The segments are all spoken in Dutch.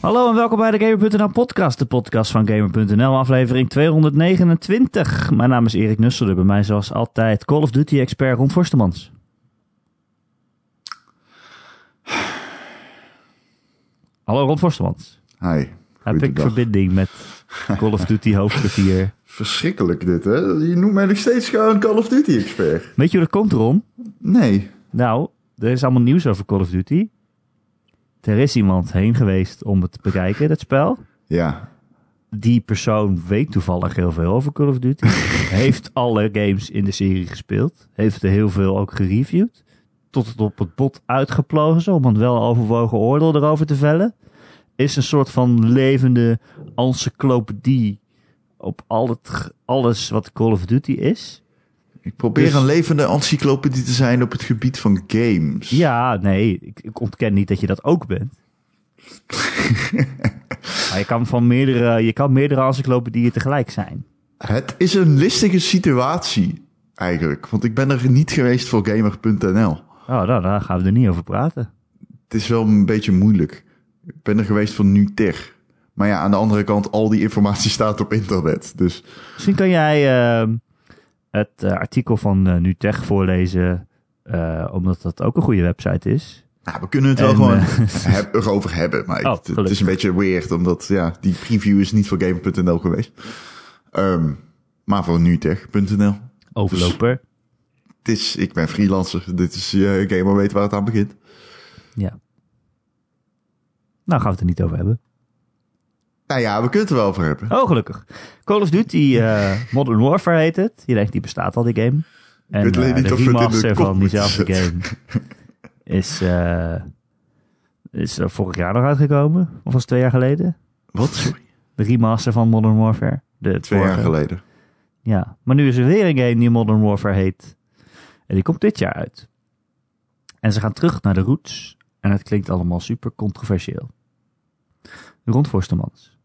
Hallo en welkom bij de Gamer.nl podcast, de podcast van Gamer.nl, aflevering 229. Mijn naam is Erik Nusselder, bij mij zoals altijd Call of Duty expert Ron Forstemans. Hallo Ron Forstemans. Hi. Heb ik verbinding met Call of Duty hoofdkwartier? Verschrikkelijk dit, hè? Je noemt mij nog steeds gewoon Call of Duty expert. Weet je hoe dat komt, Ron? Nee. Nou, er is allemaal nieuws over Call of Duty. Er is iemand heen geweest om het te bekijken, dat spel. Ja. Die persoon weet toevallig heel veel over Call of Duty. heeft alle games in de serie gespeeld. Heeft er heel veel ook gereviewd. Tot het op het bot uitgeplozen om een wel overwogen oordeel erover te vellen. Is een soort van levende encyclopedie op al het, alles wat Call of Duty is. Ik probeer Dus- een levende encyclopedie te zijn op het gebied van games. Ja, nee, ik, ik ontken niet dat je dat ook bent. maar je kan van meerdere, je kan meerdere encyclopedieën tegelijk zijn. Het is een listige situatie, eigenlijk. Want ik ben er niet geweest voor Gamer.nl. Oh, nou, daar gaan we er niet over praten. Het is wel een beetje moeilijk. Ik ben er geweest voor Nuter. Maar ja, aan de andere kant, al die informatie staat op internet. Dus Misschien kan jij ehm, het eh, artikel van eh, NuTech voorlezen, eh, omdat dat ook een goede website is. nou, we kunnen het wel En, gewoon heb, erover hebben. Maar Oh, het, is een beetje weird, omdat ja, die preview is niet voor Gamer.nl geweest. Ehm, maar voor Nutech.nl. Overloper. Het is, ik ben freelancer. Dit is uh, Gamer weet waar het aan begint. Ja. Nou gaan we het er niet over hebben. Nou ja, we kunnen het er wel over hebben. Oh, gelukkig. Call of Duty eh, Modern Warfare heet het. Je denkt, die bestaat al, die game. En weet alleen eh, niet de of we het in de remaster van diezelfde game is, eh, is er vorig jaar nog uitgekomen. Of was het twee jaar geleden? Wat? Sorry. De remaster van Modern Warfare. De Twee jaar geleden. Ja, maar nu is er weer een game die Modern Warfare heet. En die komt dit jaar uit. En ze gaan terug naar de roots. En het klinkt allemaal super controversieel. Rond Forstemans.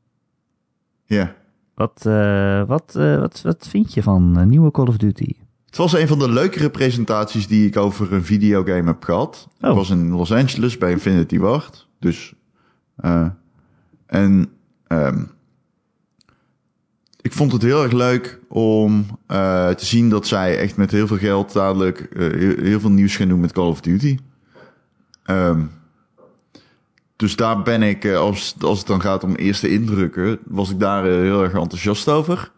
Ja. Wat, eh, wat, eh, wat, wat vind je van eh, nieuwe Call of Duty? Het was een van de leukere presentaties die ik over een videogame heb gehad. Oh. Ik was in Los Angeles bij Infinity Ward. Dus, en ehm, ik vond het heel erg leuk om te zien dat zij echt met heel veel geld dadelijk heel, heel veel nieuws gaan doen met Call of Duty. Ehm, dus daar ben ik, eh, als, als het dan gaat om eerste indrukken, was ik daar eh, heel erg enthousiast over.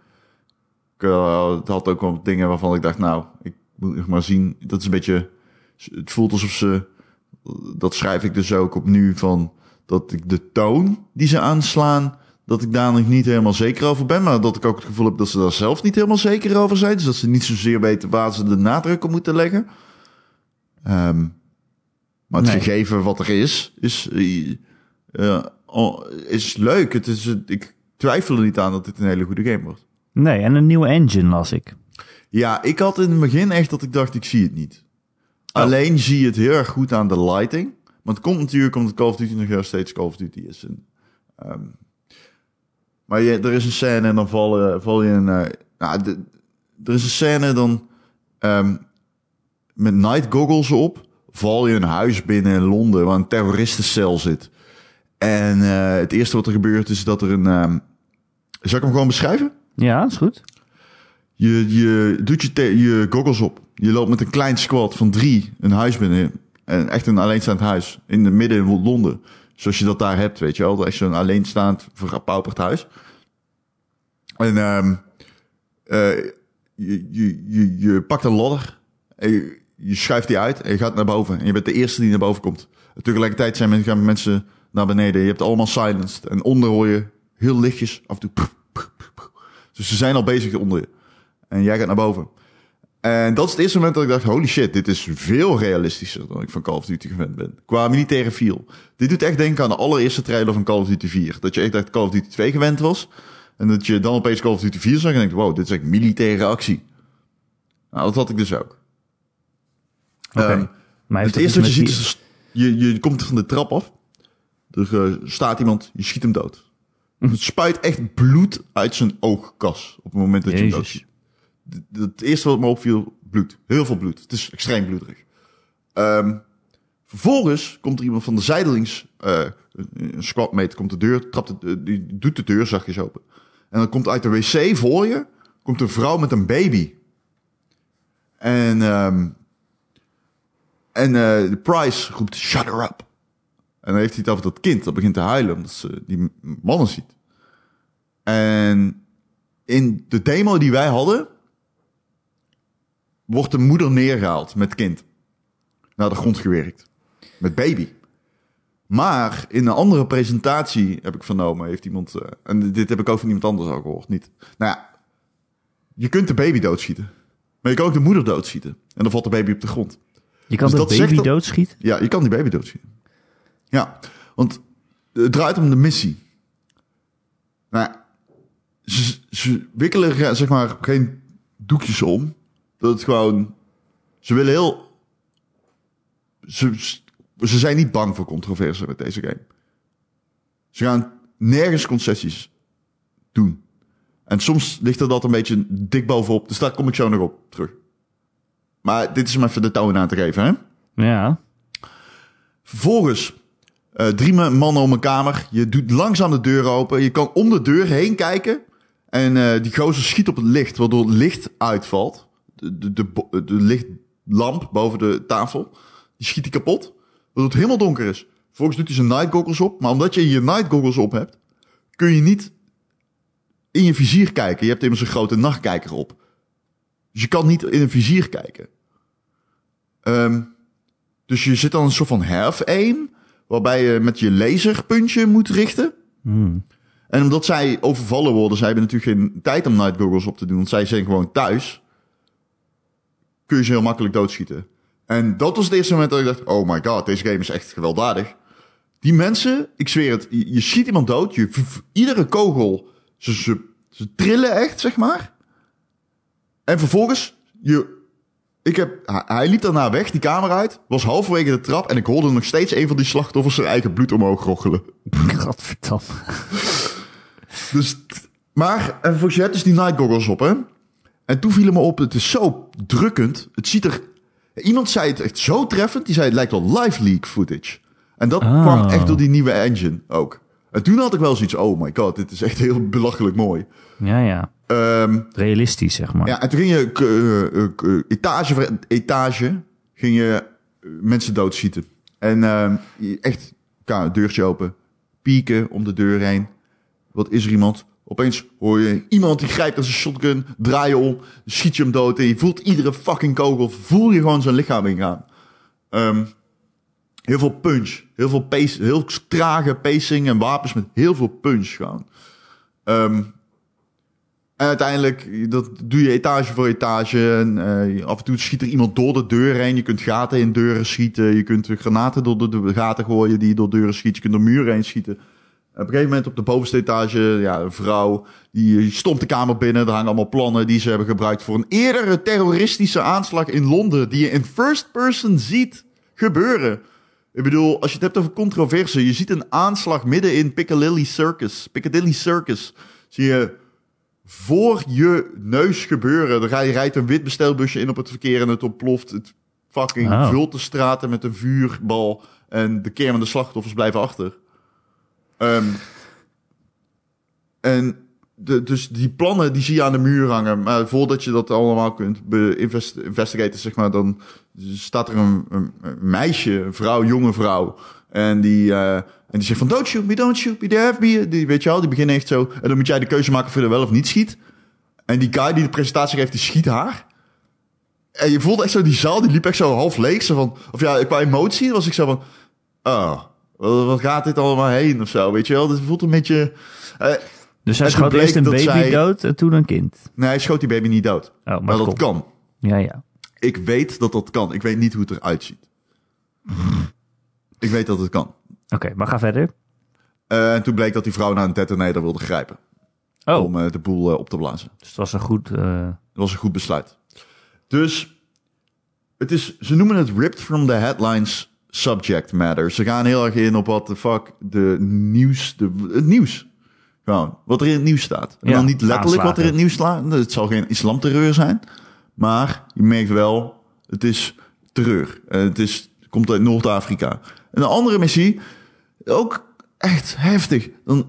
Ik eh, het had ook wel dingen waarvan ik dacht, nou, ik moet nog maar zien. Dat is een beetje, het voelt alsof ze, dat schrijf ik dus ook op nu, van dat ik de toon die ze aanslaan, dat ik daar nog niet helemaal zeker over ben. Maar dat ik ook het gevoel heb dat ze daar zelf niet helemaal zeker over zijn. Dus dat ze niet zozeer weten waar ze de nadruk op moeten leggen. Ehm, maar het Nee. gegeven wat er is, is, eh, eh, oh, is leuk. Het is, ik twijfel er niet aan dat dit een hele goede game wordt. Nee, en een nieuwe engine las ik. Ja, ik had in het begin echt dat ik dacht, ik zie het niet. Alleen zie je het heel erg goed aan de lighting. Want het komt natuurlijk omdat Call of Duty nog heel steeds Call of Duty is. En, ehm, maar je, er is een scène en dan val, je- val je eh, nou, de- er is een scène dan ehm, met night goggles op... val je een huis binnen in Londen waar een terroristencel zit. En eh, het eerste wat er gebeurt is dat er een... ehm zal ik hem gewoon beschrijven? Ja, is goed. Je, je doet je, je goggles op. Je loopt met een klein squad van drie een huis binnen. En echt een alleenstaand huis. In de midden in Londen. Zoals je dat daar hebt, weet je wel. Echt zo'n alleenstaand, verpauperd huis. En ehm eh, je, je, je, je pakt een ladder. En je, je schuift die uit en je gaat naar boven. En je bent de eerste die naar boven komt. En tegelijkertijd zijn gaan mensen naar beneden. Je hebt allemaal silenced. En onder hoor je heel lichtjes af en toe. Dus ze zijn al bezig onder je. En jij gaat naar boven. En dat is het eerste moment dat ik dacht, holy shit, dit is veel realistischer dan ik van Call of Duty gewend ben. Qua militaire feel. Dit doet echt denken aan de allereerste trailer van Call of Duty 4. Dat je echt dat Call of Duty 2 gewend was. En dat je dan opeens Call of Duty 4 zag en denkt, wow, dit is echt militaire actie. Nou, dat had ik dus ook. Oké. Ehm, Maar het eerste wat je ziet is, je, je komt van de trap af. Er eh, staat iemand, je schiet hem dood. Hm. Het spuit echt bloed uit zijn oogkas op het moment dat je hem Jezus. doodschiet. D- Het eerste wat me opviel, bloed. Heel veel bloed. Het is extreem bloederig. Ehm, Vervolgens komt er iemand van de zijdelings, eh, een squadmate komt de deur, trapt de, die doet de deur zachtjes open. En dan komt uit de wc voor je, komt een vrouw met een baby. En, ehm en eh, de Price roept, shut her up. En dan heeft hij het over dat kind, dat begint te huilen, omdat ze die mannen ziet. En in de demo die wij hadden, wordt de moeder neergehaald met kind. Naar de grond gewerkt. Met baby. Maar in een andere presentatie heb ik vernomen, heeft iemand, eh, en dit heb ik ook van iemand anders al gehoord, niet. Nou ja, je kunt de baby doodschieten. Maar je kan ook de moeder doodschieten. En dan valt de baby op de grond. Je kan Dus de baby dat- doodschieten? Ja, je kan die baby doodschieten. Ja, want het draait om de missie. Nou, ze, ze wikkelen zeg maar geen doekjes om. Dat het gewoon... Ze willen heel... Ze, ze zijn niet bang voor controverse met deze game. Ze gaan nergens concessies doen. En soms ligt er dat een beetje dik bovenop. Dus daar kom ik zo nog op terug. Maar dit is om even de toon aan te geven, hè? Ja. Vervolgens eh, drie ma- mannen om een kamer. Je doet langzaam de deur open. Je kan om de deur heen kijken. En eh, die gozer schiet op het licht, waardoor het licht uitvalt. De, de, de lichtlamp boven de tafel. Die schiet hij kapot. Waardoor het helemaal donker is. Vervolgens doet hij zijn night goggles op. Maar omdat je je night goggles op hebt, kun je niet in je vizier kijken. Je hebt immers een grote nachtkijker op. Dus je kan niet in een vizier kijken. Ehm dus je zit dan een soort van half aim, waarbij je met je laserpuntje moet richten. Hmm. En omdat zij overvallen worden, zij hebben natuurlijk geen tijd om night goggles op te doen, want zij zijn gewoon thuis, kun je ze heel makkelijk doodschieten. En dat was het eerste moment dat ik dacht, oh my god, deze game is echt gewelddadig. Die mensen, ik zweer het, je, je schiet iemand dood, je, iedere kogel, ze, ze, ze trillen echt, zeg maar. En vervolgens, je, ik heb, hij- liep daarna weg, die kamer uit, was halverwege de trap en ik hoorde nog steeds een van die slachtoffers zijn eigen bloed omhoog roggelen. Gadverdamme. Dus, maar, en je hebt dus die night goggles op, hè? En toen viel me op, het is zo drukkend. Het ziet er... Iemand zei het echt zo treffend, die zei het lijkt wel live leak footage. En dat Ah. kwam echt door die nieuwe engine ook. En toen had ik wel zoiets, oh my god, dit is echt heel belachelijk mooi. Ja, ja. Ehm, Realistisch, zeg maar. ja, en toen ging je eh, eh, eh, etage voor etage ging je mensen doodschieten. En ehm, echt, ja, een deurtje open, pieken om de deur heen. Wat is er iemand? Opeens hoor je iemand die grijpt aan zijn shotgun, draai je om, schiet je hem dood en je voelt iedere fucking kogel, voel je gewoon zijn lichaam ingaan. Ehm, heel veel punch, heel veel pace, heel trage pacing en wapens met heel veel punch gewoon. Ehm, en uiteindelijk, dat doe je etage voor etage. En, eh, af en toe schiet er iemand door de deur heen. Je kunt gaten in deuren schieten. Je kunt granaten door de, gaten gooien die je door deuren schiet. Je kunt door muren heen schieten. Op een gegeven moment op de bovenste etage, ja, een vrouw, die stomt de kamer binnen. Er hangen allemaal plannen die ze hebben gebruikt voor een eerdere terroristische aanslag in Londen. Die je in first person ziet gebeuren. Ik bedoel, als je het hebt over controverse, je ziet een aanslag midden in Piccadilly Circus. Piccadilly Circus. Zie je voor je neus gebeuren. Rij- rijdt een wit bestelbusje in op het verkeer en het ontploft. Het fucking Oh. vult de straten met een vuurbal. En de kermende slachtoffers blijven achter. Ehm, en de, dus die plannen die zie je aan de muur hangen. Maar voordat je dat allemaal kunt be- invest, investigaten, zeg maar, dan staat er een, meisje, een vrouw, jonge vrouw. En die, eh, en die zegt van, don't shoot me, don't shoot me, there have. Die, weet je wel, die beginnen echt zo. En dan moet jij de keuze maken of je er wel of niet schiet. En die guy die de presentatie geeft, die schiet haar. En je voelde echt zo, die zaal, die liep echt zo half leeg. Zo van, of ja, qua emotie was ik zo van, oh, wat, gaat dit allemaal heen of zo, weet je wel? Het voelt een beetje... eh, Dus hij En schoot eerst een baby zij- dood en toen een kind. nee, hij schoot die baby niet dood. Oh, maar, Maar dat kan. Ja, ja. Ik weet dat dat kan. Ik weet niet hoe het eruit ziet. ik weet dat het kan. Oké, maar ga verder. Eh, en toen bleek dat die vrouw naar een detonator wilde grijpen. Oh, Om eh, de boel eh, op te blazen. dus het was een goed... Dat was een goed besluit. Dus het is, ze noemen het ripped from the headlines subject matter. Ze gaan heel erg in op wat de fuck de nieuws, de, het nieuws. Gewoon, wat er in het nieuws staat. En Ja, dan niet letterlijk wat er in het nieuws staat. Het zal geen islamterreur zijn. Maar je merkt wel, het is terreur. En het is Komt uit Noord-Afrika. En een andere missie, ook echt heftig. Dan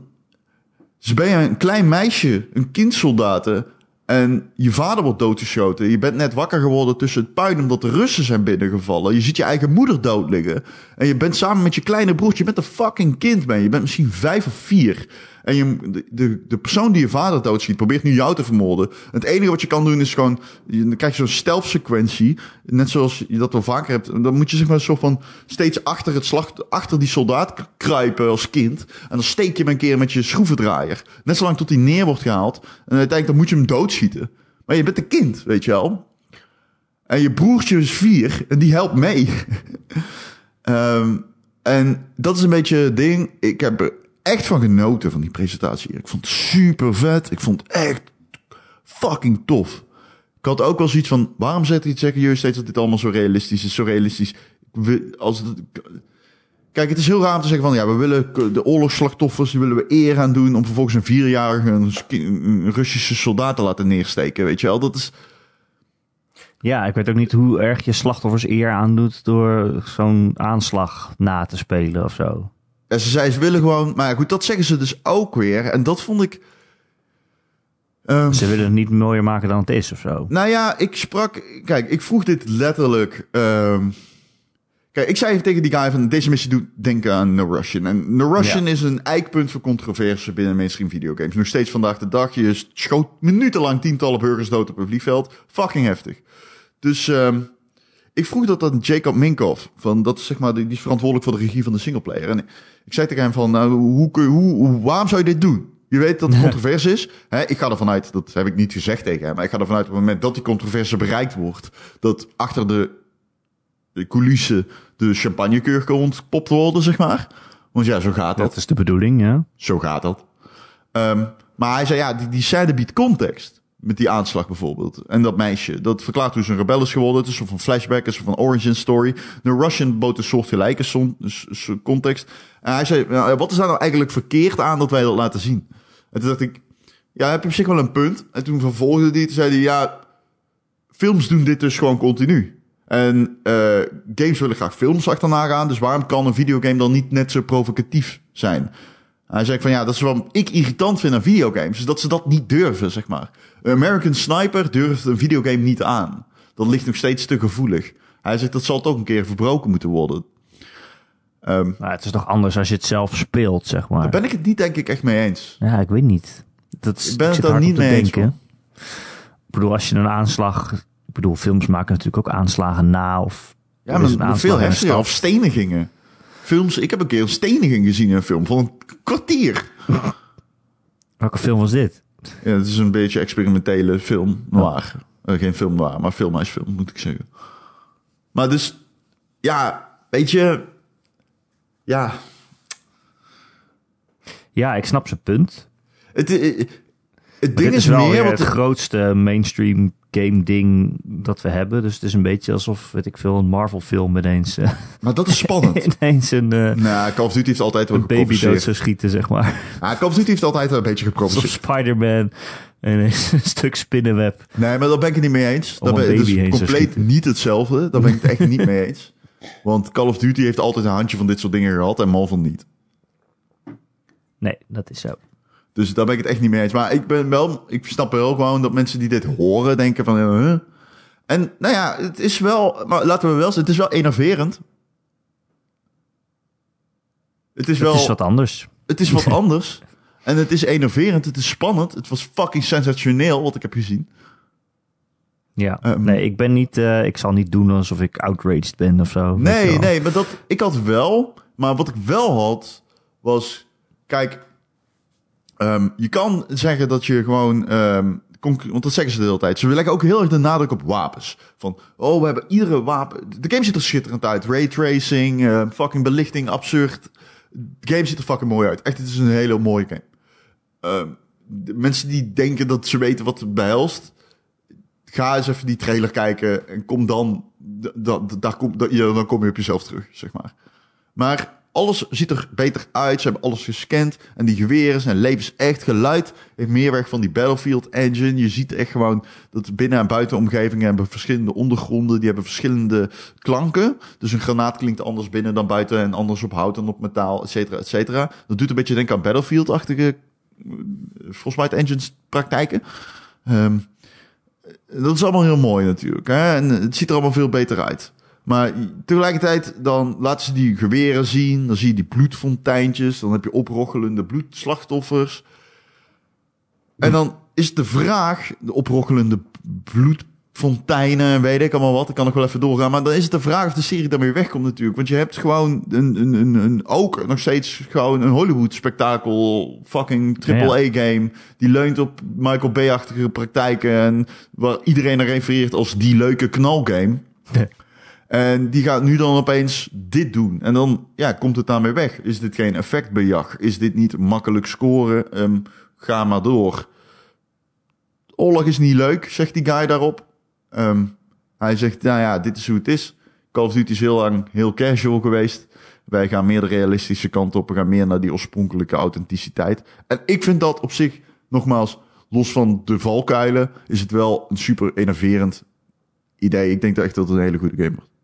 dus ben je een klein meisje, een kindsoldaten. En je vader wordt doodgeschoten. Je bent net wakker geworden tussen het puin omdat de Russen zijn binnengevallen. Je ziet je eigen moeder dood liggen. En je bent samen met je kleine broertje. Je bent een fucking kind, man. Je bent misschien vijf of vier. En je, de, de, persoon die je vader doodschiet probeert nu jou te vermoorden. Het enige wat je kan doen is gewoon... Je, dan krijg je zo'n stealth-sequentie. Net zoals je dat wel vaker hebt. Dan moet je zeg maar zo van steeds achter, het slag, achter die soldaat kruipen als kind. En dan steek je hem een keer met je schroevendraaier. Net zolang tot hij neer wordt gehaald. En uiteindelijk dan moet je hem doodschieten. Maar je bent een kind, weet je wel. En je broertje is vier en die helpt mee. um, en dat is een beetje het ding. Ik heb echt van genoten van die presentatie. Ik vond het super vet. Ik vond het echt fucking tof. Ik had ook wel zoiets van, waarom zet iets zeggen jullie steeds dat dit allemaal zo realistisch is, zo realistisch. Als het, kijk, het is heel raar om te zeggen van, ja, we willen de oorlogsslachtoffers, die willen we eer aan doen om vervolgens een vierjarige een, een Russische soldaat te laten neersteken, weet je wel. Dat is... Ja, ik weet ook niet hoe erg je slachtoffers eer aandoet door zo'n aanslag na te spelen of zo. En ze zei, ze willen gewoon... Maar goed, dat zeggen ze dus ook weer. En dat vond ik... Um, ze willen het niet mooier maken dan het is of zo. Nou ja, ik sprak... Kijk, ik vroeg dit letterlijk... Um, kijk, ik zei even tegen die guy van... Deze missie doet denken aan No Russian. En No Russian is een eikpunt voor controverse binnen mainstream videogames. Nog steeds vandaag de dag. Je schoot minutenlang tientallen burgers dood op een vliegveld. Fucking heftig. Dus... Um, ik vroeg dat aan Jacob Minkoff. Van, dat is zeg maar, die, die is verantwoordelijk voor de regie van de singleplayer. En ik zei tegen hem van, nou, hoe, hoe, hoe, waarom zou je dit doen? Je weet dat het controverse is. Hè? Ik ga ervan uit, dat heb ik niet gezegd tegen hem, maar ik ga ervan uit op het moment dat die controverse bereikt wordt, dat achter de, de coulissen de champagnekeur kan ontpopt worden, zeg maar. Want ja, zo gaat dat. Dat is de bedoeling, ja. Zo gaat dat. Um, maar hij zei, ja, die, die scène biedt context. Met die aanslag bijvoorbeeld. En dat meisje. Dat verklaart hoe ze een rebel is geworden. Het is een soort van flashback, een soort van origin story. De Russian bood een soort gelijke context. En hij zei, wat is daar nou eigenlijk verkeerd aan dat wij dat laten zien? En toen dacht ik, ja, heb je op zich wel een punt. En toen vervolgde die, toen zei hij, ja, films doen dit dus gewoon continu. En uh, games willen graag films achterna gaan. Dus waarom kan een videogame dan niet net zo provocatief zijn? Hij zei van ja, dat is wat ik irritant vind aan videogames. Is dat ze dat niet durven, zeg maar. American Sniper durft een videogame niet aan. Dat ligt nog steeds te gevoelig. Hij zegt dat zal toch een keer verbroken moeten worden. Um, maar het is toch anders als je het zelf speelt, zeg maar. Daar ben ik het niet denk ik echt mee eens. Ja, ik weet niet. Dat is, ik ben het daar niet mee eens. Ik bedoel, als je een aanslag... Ik bedoel, films maken natuurlijk ook aanslagen na of... Ja, maar veel heftiger. Of stenigingen. Films, ik heb een keer een steniging gezien in een film van een kwartier. Welke film was dit? Ja, het is een beetje experimentele film noir. Uh, geen film noir, maar filmhuisfilm moet ik zeggen. Maar dus, ja, weet je, ja. Ja, ik snap zijn punt. Het, het, het ding is, is meer wat het grootste mainstream game ding dat we hebben. Dus het is een beetje alsof, weet ik veel, een Marvel film ineens... Uh, maar dat is spannend. ineens een... Uh, nou, Call of Duty heeft altijd wel Een baby dood zou schieten, zeg maar. Ja, Call of Duty heeft altijd wel een beetje geprobeerd. Spider-Man en een stuk spinnenweb. Nee, maar daar ben ik het niet mee eens. Dat ben, is compleet niet hetzelfde. Daar ben ik het echt niet mee eens. Want Call of Duty heeft altijd een handje van dit soort dingen gehad en Marvel niet. Nee, dat is zo. Dus daar ben ik het echt niet mee eens. Maar ik ben wel, ik snap wel gewoon dat mensen die dit horen denken van, huh? En nou ja, het is wel, maar laten we wel zeggen, het is wel enerverend. Het is wel. Het is wat anders. Het is wat anders. En het is enerverend, het is spannend. Het was fucking sensationeel wat ik heb gezien. Ja, um, nee, ik ben niet, uh, ik zal niet doen alsof ik outraged ben of zo. Nee, nee, maar dat, ik had wel, maar wat ik wel had, was, kijk, Um, je kan zeggen dat je gewoon. Um, want dat zeggen ze de hele tijd. Ze leggen ook heel erg de nadruk op wapens. Van, oh, we hebben iedere wapen. De game ziet er schitterend uit. Raytracing, uh, fucking belichting, absurd. De game ziet er fucking mooi uit. Echt, het is een hele mooie game. De mensen die denken dat ze weten wat het behelst. Ga eens even die trailer kijken en kom dan. Da, da, daar kom, da, dan kom je op jezelf terug, zeg maar. Maar alles ziet er beter uit. Ze hebben alles gescand. En die geweren zijn levensecht. Geluid heeft meer weg van die Battlefield engine. Je ziet echt gewoon dat binnen- en buitenomgevingen hebben verschillende ondergronden. Die hebben verschillende klanken. Dus een granaat klinkt anders binnen dan buiten. En anders op hout dan op metaal, et cetera, et cetera. Dat doet een beetje denken aan Battlefield-achtige, eh, het engines praktijken. Ehm, dat is allemaal heel mooi natuurlijk. Hè? En het ziet er allemaal veel beter uit. Maar tegelijkertijd dan laten ze die geweren zien. Dan zie je die bloedfonteintjes. Dan heb je oprochelende bloedslachtoffers. En dan is de vraag, de oprochelende bloedfonteinen en weet ik allemaal wat. Ik kan nog wel even doorgaan. Maar dan is het de vraag of de serie daarmee wegkomt natuurlijk. Want je hebt gewoon een, een, een, een ook nog steeds gewoon een Hollywood spektakel. Fucking triple A game. Die leunt op Michael Bay-achtige praktijken. En waar iedereen naar refereert als die leuke knalgame. En die gaat nu dan opeens dit doen. En dan ja, komt het daarmee weg. Is dit geen effectbejag? Is dit niet makkelijk scoren? Ehm, ga maar door. Oorlog is niet leuk, zegt die guy daarop. Ehm, hij zegt, nou ja, dit is hoe het is. Call of Duty is heel lang heel casual geweest. Wij gaan meer de realistische kant op. We gaan meer naar die oorspronkelijke authenticiteit. En ik vind dat op zich, nogmaals, los van de valkuilen, is het wel een super enerverend idee. Ik denk echt dat het een hele goede game wordt.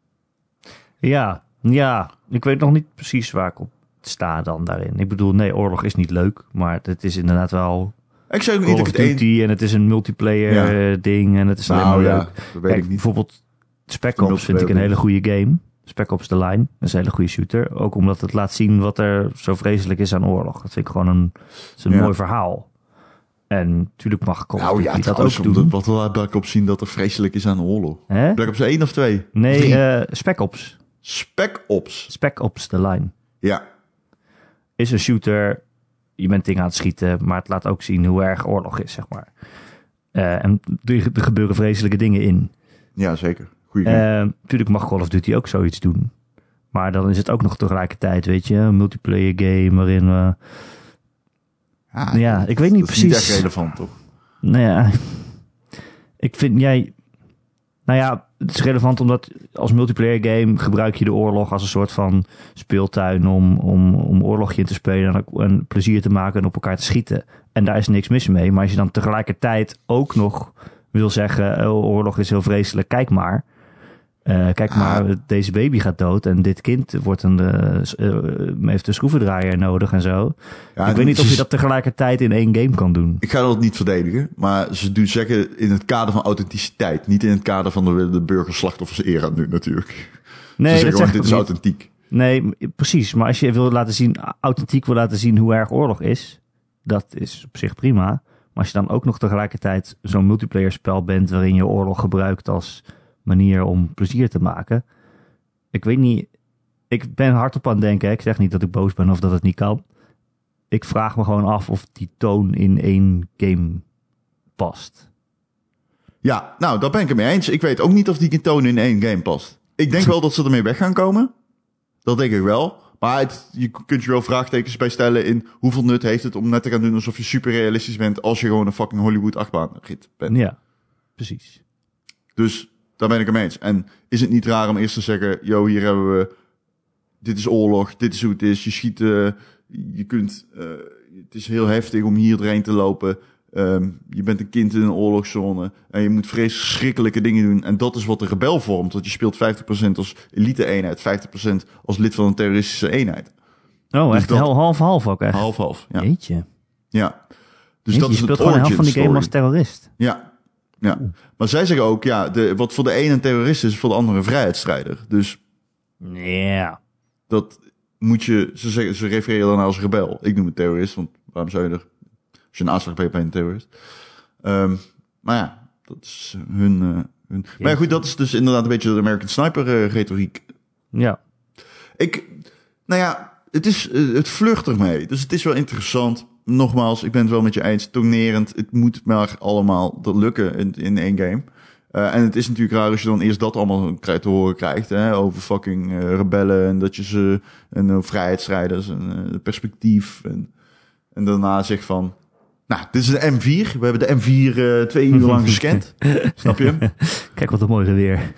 Ja, ja. Ik weet nog niet precies waar ik op sta dan daarin. Ik bedoel, nee, oorlog is niet leuk. Maar het is inderdaad wel Ik Call niet of of het één... Duty en het is een multiplayer Ja. eh, ding. En het is alleen Nou maar ja, leuk. dat weet Kijk, ik niet. bijvoorbeeld Spec Een Ops vind ik een hele goede game. Spec Ops The Line, dat is een hele goede shooter. Ook omdat het laat zien wat er zo vreselijk is aan oorlog. Dat vind ik gewoon een, is een Ja. mooi verhaal. En natuurlijk mag Call of Nou ja, dat ook doen. wat laat Black Ops zien dat er vreselijk is aan oorlog? Hè? Black Ops 1 of 2? Nee, eh Spec Ops. Spec Ops. Spec Ops The Line. Ja. Is een shooter. Je bent dingen aan het schieten, maar het laat ook zien hoe erg oorlog is, zeg maar. Eh, en er, er gebeuren vreselijke dingen in. ja, zeker. Goeie. Eh, natuurlijk mag Call of Duty ook zoiets doen. Maar dan is het ook nog tegelijkertijd, weet je, een multiplayer game waarin we... ja, dat- ik weet niet dat is niet precies. echt relevant, toch? Nou ja, ik vind jij... Nou ja, het is relevant omdat als multiplayer game gebruik je de oorlog als een soort van speeltuin om, om, om oorlogje in te spelen en, en plezier te maken en op elkaar te schieten. En daar is niks mis mee. Maar als je dan tegelijkertijd ook nog wil zeggen, oh, oorlog is heel vreselijk, kijk maar. Eh, kijk Ah. maar, deze baby gaat dood en dit kind wordt een, eh, eh, heeft een schroevendraaier nodig en zo. Ja, ik weet niet of je dat tegelijkertijd in één game kan doen. Ik ga dat niet verdedigen, maar ze doen zeggen in het kader van authenticiteit. Niet in het kader van de, de burgerslachtoffers-era nu natuurlijk. Nee, ze zeggen gewoon, dit is niet. authentiek. Nee, precies. Maar als je wil laten zien, authentiek wil laten zien hoe erg oorlog is, dat is op zich prima. Maar als je dan ook nog tegelijkertijd zo'n multiplayer spel bent waarin je oorlog gebruikt als manier om plezier te maken. Ik weet niet, ik ben hardop aan het denken. Ik zeg niet dat ik boos ben of dat het niet kan. Ik vraag me gewoon af of die toon in één game past. Ja, nou, daar ben ik het mee eens. Ik weet ook niet of die toon in één game past. Ik denk wel dat ze ermee weg gaan komen. Dat denk ik wel. Maar het, je kunt je wel vraagtekens bij stellen in hoeveel nut heeft het om net te gaan doen alsof je super realistisch bent als je gewoon een fucking Hollywood achtbaanrit bent. Ja, precies. Dus daar ben ik mee eens. En is het niet raar om eerst te zeggen, yo, hier hebben we, dit is oorlog, dit is hoe het is. Je schiet, eh, je kunt, eh, het is heel heftig om hier doorheen te lopen. Ehm, je bent een kind in een oorlogszone en je moet vreselijke dingen doen. En dat is wat de rebel vormt. Want je speelt 50% als elite-eenheid, 50% als lid van een terroristische eenheid. Oh, Dus echt half-half ook echt. Half-half, ja. Jeetje. ja. Dus Jeetje, dat je is speelt het gewoon de helft van die game als terrorist. Ja, ja. Maar zij zeggen ook, ja, de, wat voor de ene een terrorist is, is voor de andere een vrijheidsstrijder. Dus Ja. dat moet je, ze, zeggen, ze refereren dan als rebel. Ik noem het terrorist, want waarom zou je er, als je een aanslag pleegt, ben je een terrorist. Ehm, maar ja, dat is hun, eh, hun. Maar ja, goed, dat is dus inderdaad een beetje de American Sniper eh, retoriek. Ja. Ik, nou ja, het is, eh, het flirt ermee. Dus het is wel interessant. Nogmaals, ik ben het wel met je eens. Tonerend. Het moet maar allemaal dat lukken in, in één game. Eh, en het is natuurlijk raar als je dan eerst dat allemaal krijgt te horen krijgt. Hè, over fucking eh, rebellen en dat je ze, en uh, vrijheidsstrijders en perspectief. En, en daarna zegt van, nou, dit is de M4. We hebben de M4 uh, twee uur lang gescand. Snap je? Kijk wat een mooi geweer.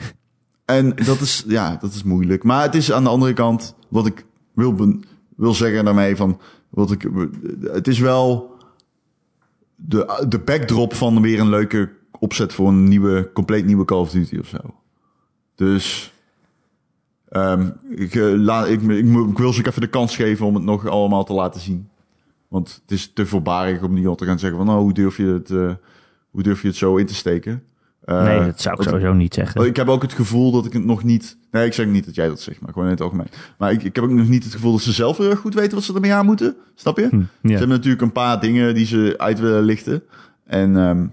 En dat is, ja, dat is moeilijk. Maar het is aan de andere kant, wat ik wil wil zeggen daarmee van... Wat ik, het is wel de, de backdrop van weer een leuke opzet voor een nieuwe, compleet nieuwe Call of Duty of zo. Dus ehm, ik, eh, ik, ik, ik wil ze ook even de kans geven om het nog allemaal te laten zien. Want het is te voorbarig om niet al te gaan zeggen van... Oh, hoe durf je het, eh, hoe durf je het zo in te steken? Eh, nee, dat zou ik sowieso niet zeggen. Oh, ik heb ook het gevoel dat ik het nog niet. Nee, ik zeg niet dat jij dat zegt, maar gewoon in het algemeen. Maar ik, ik heb ook nog niet het gevoel dat ze zelf heel erg goed weten wat ze ermee aan moeten. Snap je? Hm, Ze hebben natuurlijk een paar dingen die ze uit willen lichten. En ehm,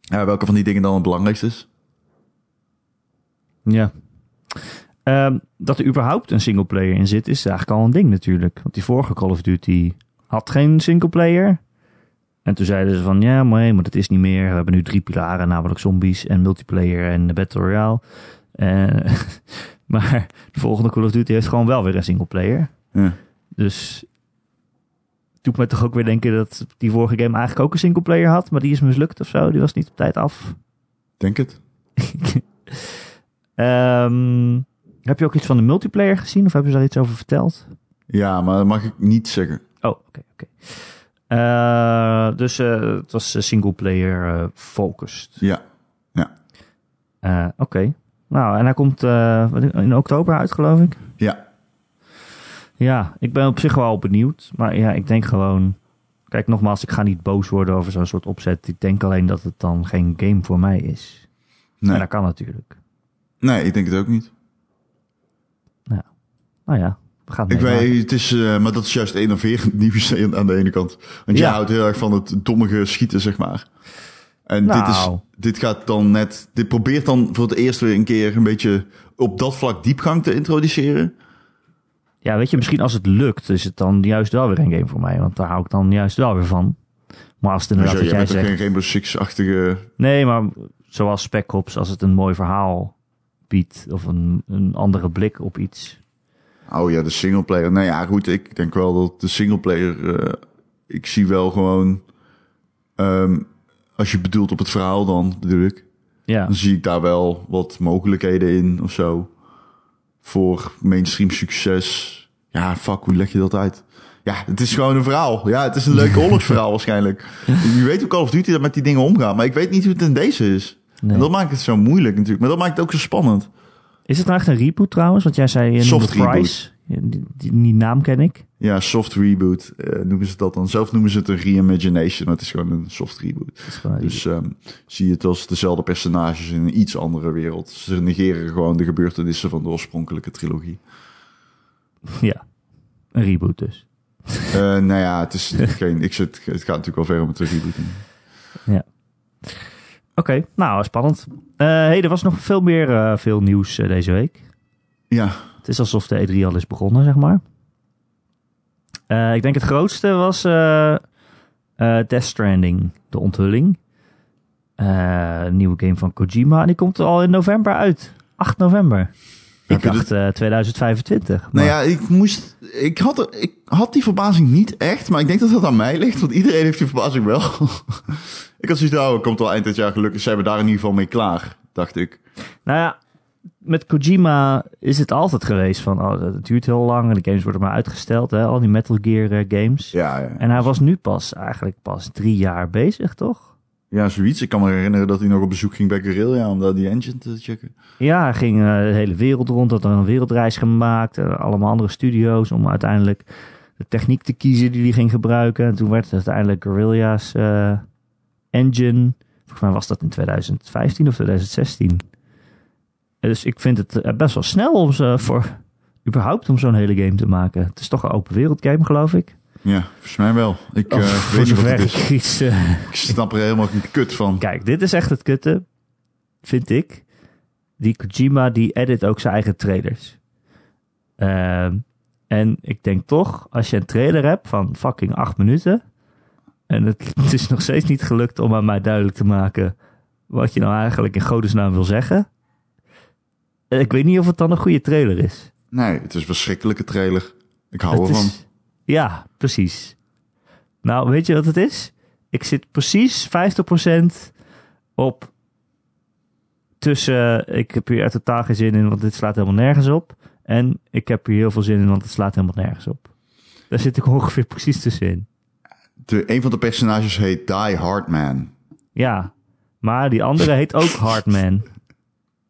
ja, welke van die dingen dan het belangrijkste is? Ja. Ehm, dat er überhaupt een singleplayer in zit, is eigenlijk al een ding natuurlijk. Want die vorige Call of Duty had geen singleplayer. En toen zeiden ze van, ja, maar, nee, maar dat is niet meer. We hebben nu drie pilaren, namelijk zombies en multiplayer en de Battle Royale. Eh, maar de volgende Call of Duty heeft gewoon wel weer een singleplayer. Ja. Dus doet me toch ook weer denken dat die vorige game eigenlijk ook een singleplayer had. Maar die is mislukt of zo. Die was niet op tijd af. Denk het. Ehm, heb je ook iets van de multiplayer gezien? Of hebben ze daar iets over verteld? Ja, maar dat mag ik niet zeggen. Oh, oké, oké. Dus eh, het was eh, singleplayer eh focused. Ja. Eh, oké. Nou, en hij komt eh, in oktober uit, geloof ik. Ja. Ja, ik ben op zich wel benieuwd. Maar ja, ik denk gewoon... Kijk, nogmaals, ik ga niet boos worden over zo'n soort opzet. Ik denk alleen dat het dan geen game voor mij is. En Nee. dat kan natuurlijk. nee, ik denk het ook niet. Nou ja, het Ik weet, het is, eh, maar dat is juist enerverend nieuws aan de ene kant. Want jij Ja. houdt heel erg van het dommige schieten, zeg maar. En dit, is, Nou. dit gaat dan net, dit probeert dan voor het eerst weer een keer een beetje op dat vlak diepgang te introduceren. Ja, weet je, misschien als het lukt, is het dan juist wel weer een game voor mij. Want daar hou ik dan juist wel weer van. Maar als het inderdaad jij bent zegt... geen Rainbow Six-achtige... Nee, maar zoals Spec Ops, als het een mooi verhaal biedt... of een, een andere blik op iets... Oh ja, de singleplayer. Nou ja, goed, ik denk wel dat de singleplayer... eh ik zie wel gewoon... ehm, als je bedoelt op het verhaal dan, bedoel ik... Ja, dan zie ik daar wel wat mogelijkheden in of zo. Voor mainstream succes. Ja, fuck, hoe leg je dat uit? Ja, het is gewoon een verhaal. Ja, het is een leuk oorlogsverhaal waarschijnlijk. Je weet hoe Call of Duty dat met die dingen omgaat. Maar ik weet niet hoe het in deze is. nee. En dat maakt het zo moeilijk natuurlijk. Maar dat maakt het ook zo spannend. Is het nou echt een reboot trouwens? Want jij zei... je noemde Soft reboot. Price. Ja, Die, die, die naam ken ik. Ja, soft reboot eh, noemen ze dat dan. Zelf noemen ze het een reimagination. Maar het is gewoon een soft reboot. Een Dus ehm, zie je het als dezelfde personages in een iets andere wereld. Ze negeren gewoon de gebeurtenissen van de oorspronkelijke trilogie. Ja, een reboot dus. Eh, nou ja, het, is geen, ik zit, het gaat natuurlijk wel ver om het te rebooten. Oké, nou, spannend. Eh hey, er was nog veel meer eh, veel nieuws eh, deze week. Ja, Het is alsof de E3 al is begonnen, zeg maar. Ik denk het grootste was eh, Death Stranding, de onthulling. Nieuwe game van Kojima. En die komt al in november uit. 8 november. Ik dacht eh, 2025. nou maar- ja, ik moest, ik had, er, ik had die verbazing niet echt, maar ik denk dat dat aan mij ligt, want iedereen heeft die verbazing wel. ik had zoiets, nou, komt wel eind dit jaar gelukkig, zijn we daar in ieder geval mee klaar, dacht ik. Nou ja, met Kojima is het altijd geweest van... Oh, het duurt heel lang en de games worden maar uitgesteld. Hè? Al die Metal Gear eh, games. Ja, ja. En hij was nu pas eigenlijk pas drie jaar bezig, toch? Ja, zoiets. Ik kan me herinneren dat hij nog op bezoek ging bij Guerrilla om daar die engine te checken. Ja, hij ging eh, de hele wereld rond, had er een wereldreis gemaakt. eh, allemaal andere studio's om uiteindelijk de techniek te kiezen die hij ging gebruiken. En toen werd het uiteindelijk Guerrilla's eh, engine. Volgens mij was dat in 2015 of 2016. Dus ik vind het best wel snel om ze voor überhaupt om zo'n hele game te maken. Het is toch een open wereld game, geloof ik. Ja, volgens mij wel. Ik Of eh, weet niet wat het is. iets, eh, Ik snap er helemaal geen kut van. Kijk, dit is echt het kutte, vind ik. Die Kojima, die edit ook zijn eigen trailers. Ehm, en ik denk toch, als je een trailer hebt van fucking acht minuten... en het, het is nog steeds niet gelukt om aan mij duidelijk te maken... wat je nou eigenlijk in godesnaam wil zeggen... ik weet niet of het dan een goede trailer is. Nee, het is een verschrikkelijke trailer. Ik hou Het ervan. is- ja, precies. Nou, weet je wat het is? Ik zit precies 50% op tussen... Ik heb hier er totaal geen zin in, want dit slaat helemaal nergens op. En ik heb hier heel veel zin in, want het slaat helemaal nergens op. Daar zit ik ongeveer precies tussenin. De, een van de personages heet Die Hard Man. Ja, maar die andere heet ook Hardman.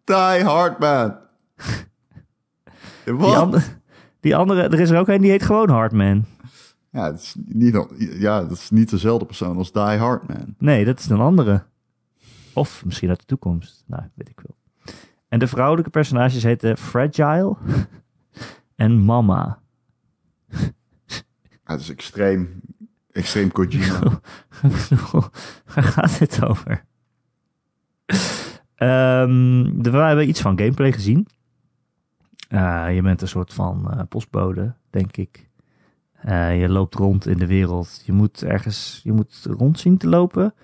Die Hard Man. Die, Wat? die andere, er is er ook een die heet gewoon Hardman. Ja, dat is niet, ja, dat is niet dezelfde persoon als Die Hard Man. Nee, dat is een andere. Of misschien uit de toekomst. Nou, weet ik wel. En de vrouwelijke personages heten Fragile en Mama. Dat is extreem, extreem Kojima. Waar gaat dit over? Ehm, we hebben iets van gameplay gezien. Eh, je bent een soort van eh, postbode, denk ik. Eh, je loopt rond in de wereld. Je moet ergens, je moet rond zien te lopen.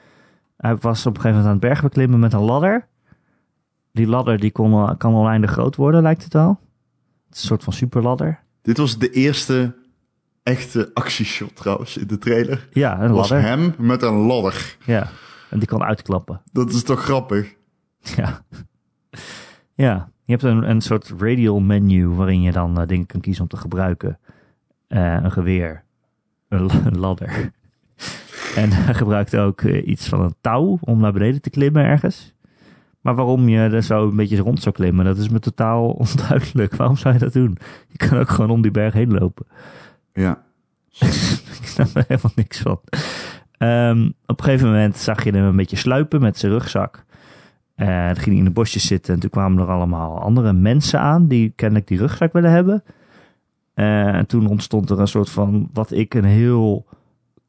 Hij was op een gegeven moment aan het berg beklimmen met een ladder. Die ladder die kon, kan oneindig groot worden, lijkt het wel. Het is een soort van superladder. Dit was de eerste echte actieshot trouwens in de trailer. Ja, een was ladder. hem met een ladder. Ja, en die kan uitklappen. Dat is toch grappig? Ja. Ja, je hebt een, een soort radial menu waarin je dan eh, dingen kan kiezen om te gebruiken. Eh, een geweer, een, la- een ladder. en hij gebruikt ook eh, iets van een touw om naar beneden te klimmen ergens. Maar waarom je er zo een beetje rond zou klimmen, dat is me totaal onduidelijk. Waarom zou je dat doen? Je kan ook gewoon om die berg heen lopen. Ja. Ik snap er helemaal niks van. Ehm, op een gegeven moment zag je hem een beetje sluipen met zijn rugzak. Dan ging hij in de bosjes zitten. En toen kwamen er allemaal andere mensen aan die kennelijk die rugzak willen hebben. Eh, en toen ontstond er een soort van wat ik een heel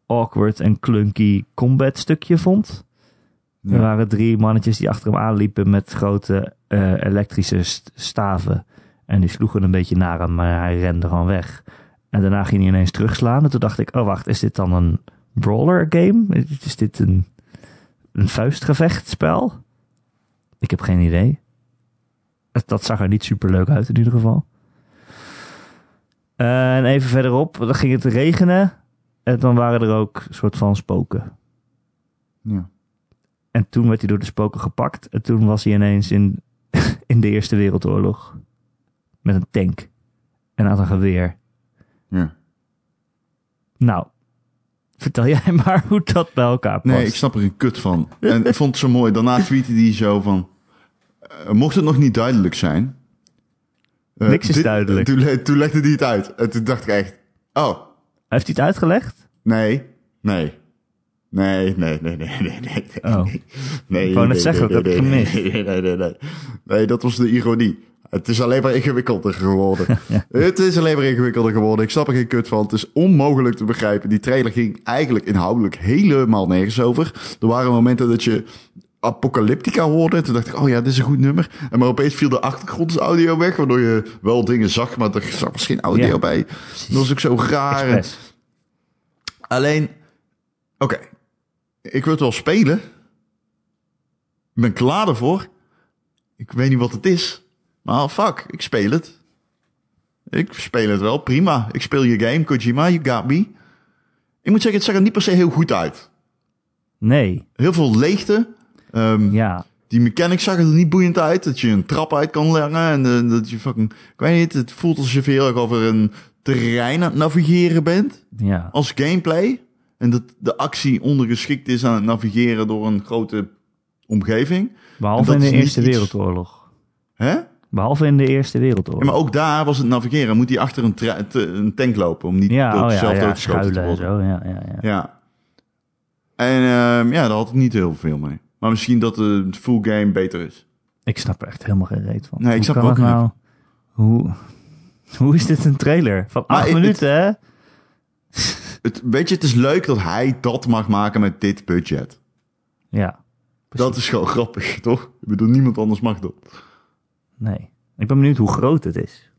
awkward en clunky combat stukje vond. Er waren drie mannetjes die achter hem aanliepen met grote eh, elektrische st- staven. En die sloegen een beetje naar hem, maar hij rende gewoon weg. En daarna ging hij ineens terugslaan. En toen dacht ik, oh wacht, is dit dan een brawler game? Is dit een, een vuistgevechtspel? Ik heb geen idee. Dat zag er niet super leuk uit in ieder geval. En even verderop, dan ging het regenen. En dan waren er ook een soort van spoken. Ja. En toen werd hij door de spoken gepakt. En toen was hij ineens in, in de Eerste Wereldoorlog. Met een tank. En had een geweer. ja. Nou, vertel jij maar hoe dat bij elkaar past. Nee, ik snap er een kut van. En ik vond het zo mooi. Daarna tweette hij zo van... eh, mocht het nog niet duidelijk zijn... eh, Niks is duidelijk. Toen, le- toen legde hij het uit. En toen dacht ik echt... Oh, Heeft hij het uitgelegd? nee, nee. Nee, nee, nee, nee, nee, nee. Oh. Nee, Ik wou net nee, zeggen, nee, dat heb ik nee, gemist. Nee, nee, nee, nee. Nee, dat was de ironie. Het is alleen maar ingewikkelder geworden. Het is alleen maar ingewikkelder geworden. Ik snap er geen kut van. Het is onmogelijk te begrijpen. Die trailer ging eigenlijk inhoudelijk helemaal nergens over. Er waren momenten dat je Apocalyptica hoorde. En toen dacht ik, oh ja, dit is een goed nummer. En maar opeens viel de achtergrondsaudio weg. Waardoor je wel dingen zag, maar er zat geen audio Ja. bij. Dat was ook zo raar. Express. Alleen, oké, ik wil het wel spelen. Ik ben klaar ervoor. Ik weet niet wat het is. Maar fuck, ik speel het. Ik speel het wel, prima. Ik speel je game, Kojima, you got me. Ik moet zeggen, het zag er niet per se heel goed uit. Nee, Heel veel leegte. Ehm, ja. Die mechanics zag er niet boeiend uit. Dat je een trap uit kan leggen. En eh, dat je fucking... Ik weet niet, het voelt alsof je heel erg over een terrein aan het navigeren bent Ja, als gameplay. En dat de actie ondergeschikt is aan het navigeren door een grote omgeving. behalve in de Eerste iets- Wereldoorlog. Hè? Behalve in de Eerste Wereldoorlog. Ja, maar ook daar was het navigeren. Moet hij achter een, een tank lopen om niet ja, door oh ja, zelf ja, doodgeschoten te worden. zo. Ja, ja, ja. Ja. En ehm, ja, daar had ik niet heel veel mee. Maar misschien dat de full game beter is. Ik snap er echt helemaal geen reet van. Nee, ik Hoe snap ook dat nou? Hoe, hoe is dit een trailer? Van Maar acht het- minuten, hè? Het, weet je, het is leuk dat hij dat mag maken met dit budget. Ja, Dat is gewoon grappig, toch? Ik bedoel, niemand anders mag dat. nee. Ik ben benieuwd hoe groot het is.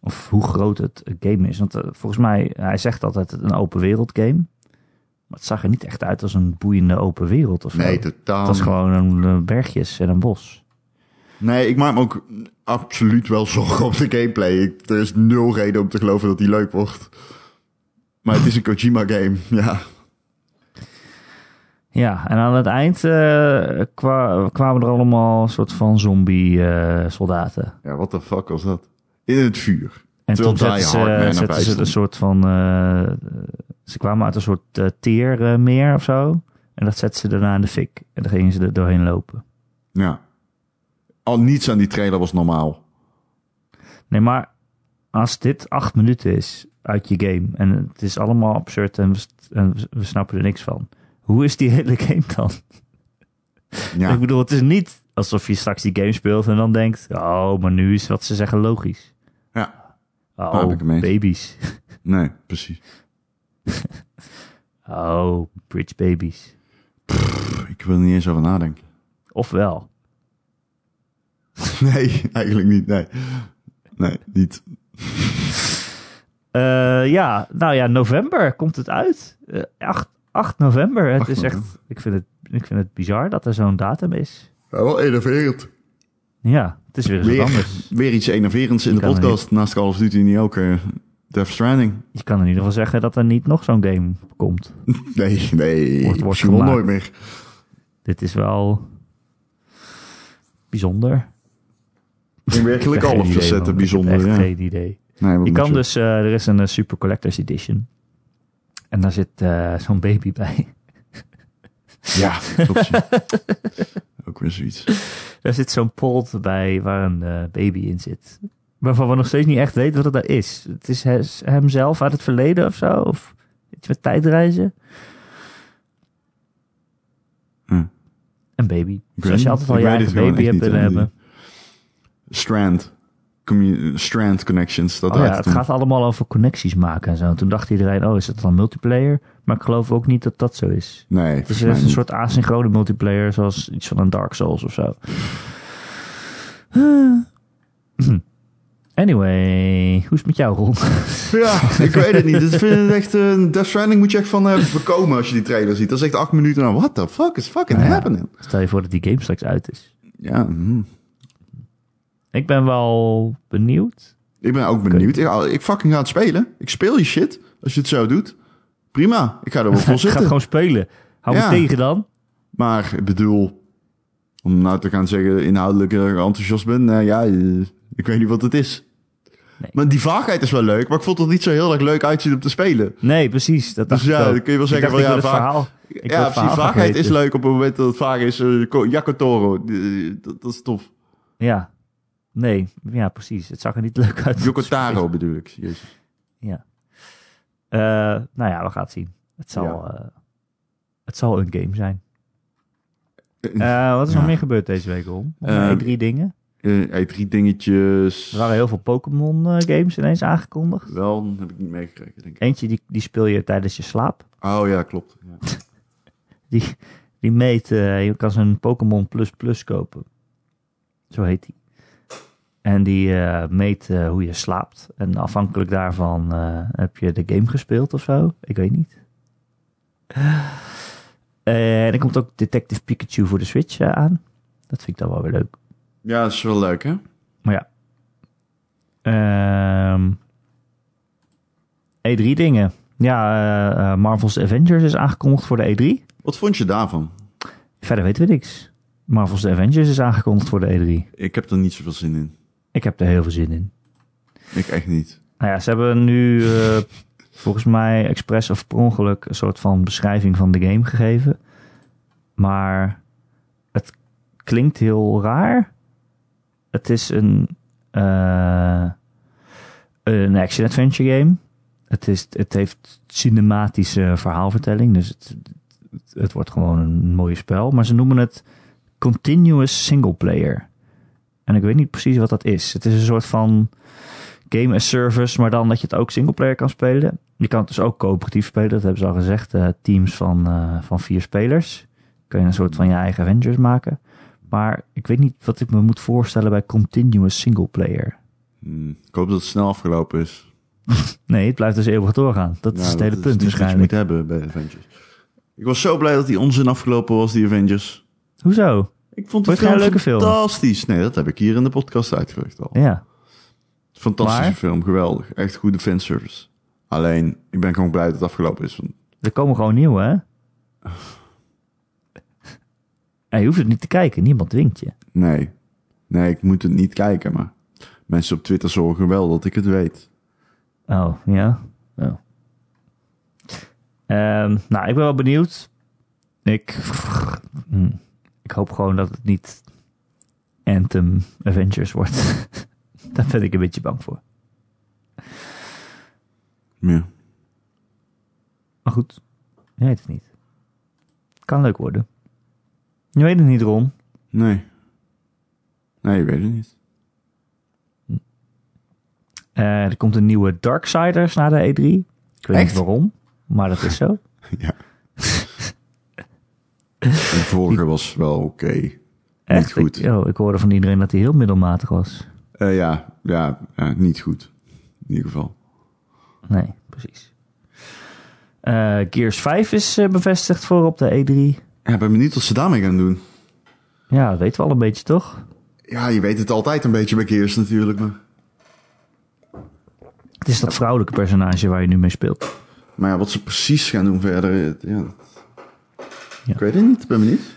Of hoe groot het game is. Want eh, volgens mij, hij zegt altijd een open wereld game. Maar het zag er niet echt uit als een boeiende open wereld of zo. Nee, totaal Het was gewoon een eh, bergjes en een bos. Nee, ik maak me ook absoluut wel zorgen op de gameplay. Ik, er is nul reden om te geloven dat die leuk wordt. Maar het is een Kojima game, ja. Ja, en aan het eind eh, kwa- kwamen er allemaal een soort van zombie eh, soldaten. Ja, what the fuck was dat? in het vuur. En Terwijl toen zetten ze, zetten ze een soort van... eh, ze kwamen uit een soort eh, teermeer of zo. En dat zetten ze daarna in de fik. En dan gingen ze er doorheen lopen. Ja. Al niets aan die trailer was normaal. Nee, maar als dit acht minuten is uit je game... en het is allemaal absurd en we, en we snappen er niks van... hoe is die hele game dan? Ja. Ik bedoel, het is niet alsof je straks die game speelt... en dan denkt... oh, maar nu is wat ze zeggen logisch. Oh, baby's. Nee, precies. Oh, bridge babies. Ik wil er niet eens over nadenken. Ofwel. Nee, eigenlijk niet. Nee. Nee, niet. Eh, ja, nou ja, november komt het uit. Eh 8, 8 november. Het 8 is echt, ik vind, het, ik vind het bizar dat er zo'n datum is. Ja, wel enerverend. Ja, het is weer eens wat anders. weer iets enerverends in de podcast. Naast Call of Duty niet ook eh, Death Stranding. Je kan in ieder geval zeggen dat er niet nog zo'n game komt. Nee, nee. Wordt- wordt gemaakt. nooit meer. Dit is wel bijzonder. In werkelijk alle facetten bijzonder. Ik heb echt Ja. geen idee. Nee, Je kan dus, eh, er is een eh, Super Collector's Edition. En daar zit zo'n baby bij. Ja, klopt. ja. ook weer zoiets. Daar zit zo'n pot bij waar een eh, baby in zit. Waarvan we nog steeds niet echt weten wat het daar is. Het is he- hemzelf uit het verleden of zo? Of iets met tijdreizen? Hm. Een baby. Ik Dus als je altijd al gewoon baby hebt willen hebben. Strand. Strand Connections. Dat Oh ja, het gaat allemaal over connecties maken en zo. Toen dacht iedereen, oh is het dan multiplayer? Maar ik geloof ook niet dat dat zo is. Nee, Het is een niet. soort asynchrone multiplayer, zoals iets van een Dark Souls of zo. Anyway, hoe is het met jou, Ron? Ja, ik weet het niet. Ik vind het echt... eh Death Stranding moet je echt van eh, bekomen als je die trailer ziet. Dat is echt acht minuten lang. What the fuck is fucking Ja. happening? Stel je voor dat die game straks uit is. Ja, hm. Ik ben wel benieuwd. ik ben ook benieuwd. Ik, ik fucking ga het spelen. Ik speel je shit. Als je het zo doet. Prima. Ik ga er wel voor Ik ga zitten. gewoon spelen. Hou Ja. me tegen dan. Maar ik bedoel... Om nou te gaan zeggen inhoudelijk enthousiast ben. Nou ja, eh, ik weet niet wat het is. Nee. Maar die vaagheid is wel leuk. Maar ik vond het niet zo heel erg leuk uitzien om te spelen. Nee, precies. Dat Dus ja, dan kun je wel zeggen van ja, vaag- verhaal. Ik ja, precies. Vaagheid is leuk op het moment dat het vaag is. Yakotoro. Eh, Dat, dat is tof. Ja. Nee, ja, precies. Het zag er niet leuk uit. Yokotaro bedoel ik. Jezus. Ja. Eh, nou ja, we gaan het zien. Het zal, Ja. eh, het zal een game zijn. Eh, wat is nog Ja. meer gebeurd deze week, Ron? Nog Eh, meer drie dingen. Eh, drie dingetjes. Er waren heel veel Pokémon games ineens aangekondigd. Wel, heb ik niet meegekregen, denk ik. Eentje die, die speel je tijdens je slaap. Oh ja, klopt. Ja. Die, die meet, je kan zo'n Pokémon Plus Plus kopen. Zo heet die. En die eh, meet eh, hoe je slaapt. En afhankelijk daarvan eh, heb je de game gespeeld of zo. Ik weet niet. En er komt ook Detective Pikachu voor de Switch aan. Dat vind ik dan wel weer leuk. ja, dat is wel leuk, hè? Maar ja. Ehm E3 dingen. Ja, Marvel's Avengers is aangekondigd voor de E3. Wat vond je daarvan? Verder weten we niks. Marvel's Avengers is aangekondigd voor de E3. Ik heb er niet zoveel zin in. Ik heb er heel veel zin in. Ik echt niet. Nou ja, ze hebben nu eh, volgens mij expres of per ongeluk een soort van beschrijving van de game gegeven. Maar het klinkt heel raar. Het is een, eh, een action-adventure game. Het, is, het heeft cinematische verhaalvertelling, dus het, het, het wordt gewoon een mooie spel. Maar ze noemen het continuous singleplayer. En ik weet niet precies wat dat is. Het is een soort van game as service, maar dan dat je het ook singleplayer kan spelen. Je kan het dus ook coöperatief spelen, dat hebben ze al gezegd. eh, teams van, eh, van vier spelers. Kun je een soort van je eigen Avengers maken. Maar ik weet niet wat ik me moet voorstellen bij continuous singleplayer. Hm, Ik hoop dat het snel afgelopen is. Nee, het blijft dus eeuwig doorgaan. Dat is het hele dat punt niet je waarschijnlijk. moet hebben bij Avengers. Ik was zo blij dat die onzin afgelopen was, die Avengers. Hoezo? Ik vond het film geen leuke film? fantastisch. Nee, dat heb ik hier in de podcast uitgelegd al. Ja. Fantastische Maar? film, geweldig. Echt goede fanservice. Alleen, ik ben gewoon blij dat het afgelopen is. Er komen gewoon nieuwe, hè? Ja, je hoeft het niet te kijken. Niemand dwingt je. Nee. Nee, ik moet het niet kijken, maar... Mensen op Twitter zorgen wel dat ik het weet. Oh, ja? Oh. Ehm, nou, ik ben wel benieuwd. Ik, hm, ik hoop gewoon dat het niet Anthem Avengers wordt. Daar ben ik een beetje bang voor. Ja. Maar goed, je weet het niet. Kan leuk worden. Je weet het niet, Ron. Nee. Nee, je weet het niet. Eh, er komt een nieuwe Darksiders na de E3. Ik weet Echt? niet waarom, maar dat is zo. Ja. De vorige was wel oké. Echt? goed. Ik, oh, ik hoorde van iedereen dat hij heel middelmatig was. Eh, ja, ja, ja, niet goed. In ieder geval. Nee, precies. Eh, Gears 5 is eh, bevestigd voor op de E3. Ja, ik ben benieuwd wat ze daarmee gaan doen. Ja, dat weten we al een beetje, toch? Ja, je weet het altijd een beetje bij Gears natuurlijk. Maar, Het is dat vrouwelijke personage waar je nu mee speelt. maar ja, wat ze precies gaan doen verder... Ja. Ik weet het niet, ben benieuwd.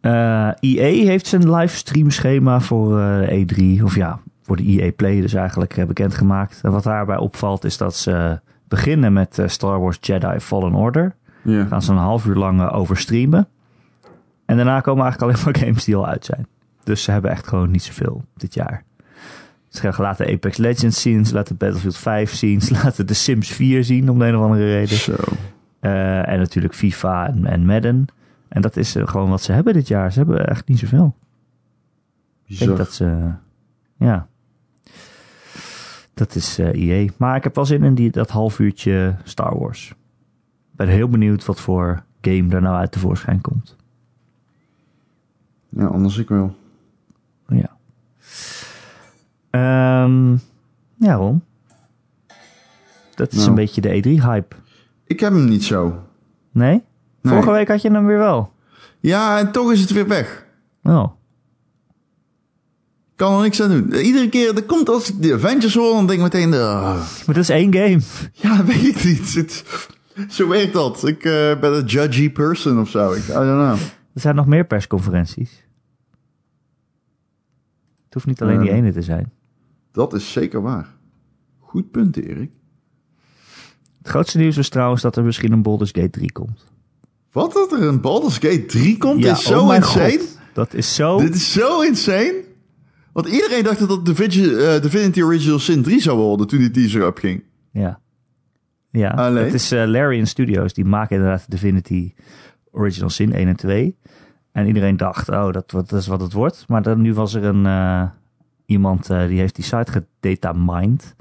Eh EA heeft zijn livestream schema voor eh, de E3, of ja, voor de EA Play dus eigenlijk eh, bekendgemaakt. En wat daarbij opvalt is dat ze beginnen met eh, Star Wars Jedi Fallen Order. Ja. Gaan ze een half uur lang eh, over streamen. En daarna komen eigenlijk alleen maar games die al uit zijn. Dus ze hebben echt gewoon niet zoveel dit jaar. Ze gaan laten Apex Legends zien, ze laten Battlefield 5 zien, ze laten The Sims 4 zien om de een of andere reden. Zo. Eh, en natuurlijk FIFA en, en Madden. En dat is eh, gewoon wat ze hebben dit jaar. Ze hebben echt niet zoveel. Ik denk dat ze... Ja. Dat is eh EA. Maar ik heb wel zin in die, dat half uurtje Star Wars. Ik ben heel benieuwd wat voor game daar nou uit tevoorschijn komt. Ja, anders ik wel. Ja. Ehm, ja, Ron. Dat is Nou. een beetje de E3-hype. Ik heb hem niet zo. Nee? Nee. Vorige week had je hem weer wel. Ja, en toch is het weer weg. Oh. Kan er niks aan doen. Iedere keer, er komt als ik de Avengers hoor, dan denk ik meteen... ah, Maar dat is één game. ja, weet ik niet. Het, zo werkt dat. Ik eh, ben een judgy person of zo. Ik, I don't know. Er zijn nog meer persconferenties. Het hoeft niet alleen die Ehm. ene te zijn. Dat is zeker waar. Goed punt, Erik. Het grootste nieuws is trouwens dat er misschien een Baldur's Gate 3 komt. Wat dat er een Baldur's Gate 3 komt, is oh zo mijn insane. God. Dat is zo... Dit is zo insane. Want iedereen dacht dat dat Divinity, eh, Divinity Original Sin 3 zou worden toen die teaser opging. Ja. Ja, het is eh, Larian Studios. Die maken inderdaad Divinity Original Sin 1 en 2. En iedereen dacht, oh, dat, dat is wat het wordt. Maar dan, nu was er een, eh, iemand die heeft die site gedatamined.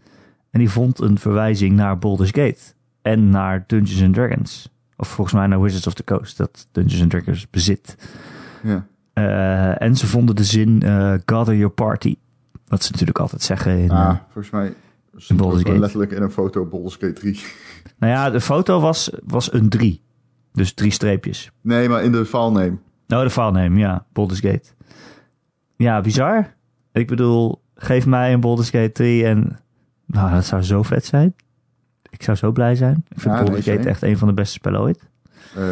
En die vond een verwijzing naar Baldur's Gate. En naar Dungeons and Dragons. Of volgens mij naar Wizards of the Coast. Dat Dungeons and Dragons bezit. Ja. Eh, en ze vonden de zin eh, gather your party. Wat ze natuurlijk altijd zeggen in... Ah, eh, volgens mij In Baldur's Gate. letterlijk in een foto Baldur's Gate 3. nou ja, de foto was, was een 3. Dus drie streepjes. Nee, maar in de filename. Nou, de filename, ja. Baldur's Gate. Ja, bizar. Ik bedoel, geef mij een Baldur's Gate 3 en... Nou, dat zou zo vet zijn. Ik zou zo blij zijn. Ik vind Ja, same. echt een van de beste spellen ooit. Eh,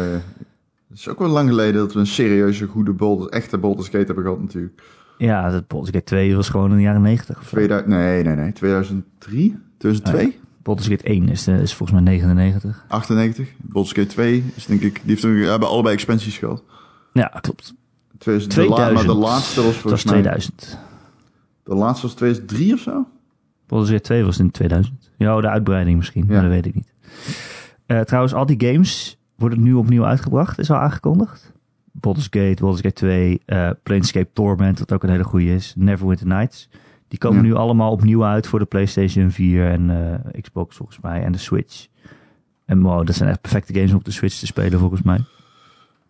het is ook wel lang geleden dat we een serieuze, goede Baldur's, echte Baldur's Gate hebben gehad natuurlijk. Ja, dat Baldur's Gate 2 was gewoon in de jaren 90 of zo. 2000, nee, nee, nee. 2003? 2002? Baldur's Gate 1 is, eh, is volgens mij 99. 98. Baldur's Gate 2 is denk ik... Die heeft, toen- hebben allebei expansies gehad. Ja, klopt. 2000, de la- 2000. maar de laatste was Dat was volgens mij... 2000. De laatste was 2003 of zo? Baldur's Gate 2 was in 2000. Ja, de uitbreiding misschien, Ja. maar dat weet ik niet. Eh, trouwens, al die games worden nu opnieuw uitgebracht, is al aangekondigd. Baldur's Gate, Baldur's Gate 2, eh Planescape Torment, wat ook een hele goede is. Neverwinter Nights. Die komen Ja. nu allemaal opnieuw uit voor de PlayStation 4 en eh, Xbox volgens mij en de Switch. En wow, dat zijn echt perfecte games om op de Switch te spelen volgens mij.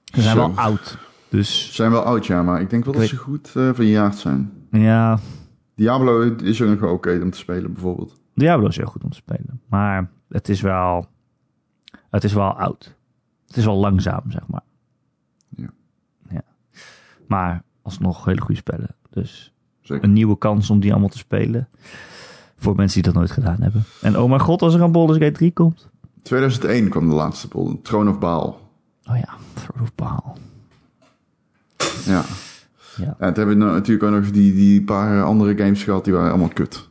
Ze zijn Zo. wel oud. Dus Ze zijn wel oud, ja, maar ik denk wel dat ze goed verjaard zijn. ja, Diablo is ook nog wel oké om te spelen, bijvoorbeeld. Diablo is heel goed om te spelen. Maar het is wel, het is wel oud. Het is wel langzaam, zeg maar. Ja. ja. Maar alsnog hele goede spellen. Dus Zeker. een nieuwe kans om die allemaal te spelen. Voor mensen die dat nooit gedaan hebben. En oh mijn god, als er een Baldur's Gate 3 komt. 2001 kwam de laatste Baldur's Throne of Baal. Oh ja, Throne of Baal. Ja. Ja. Ja, toen hebben we nou natuurlijk ook nog die, die paar andere games gehad, die waren allemaal kut.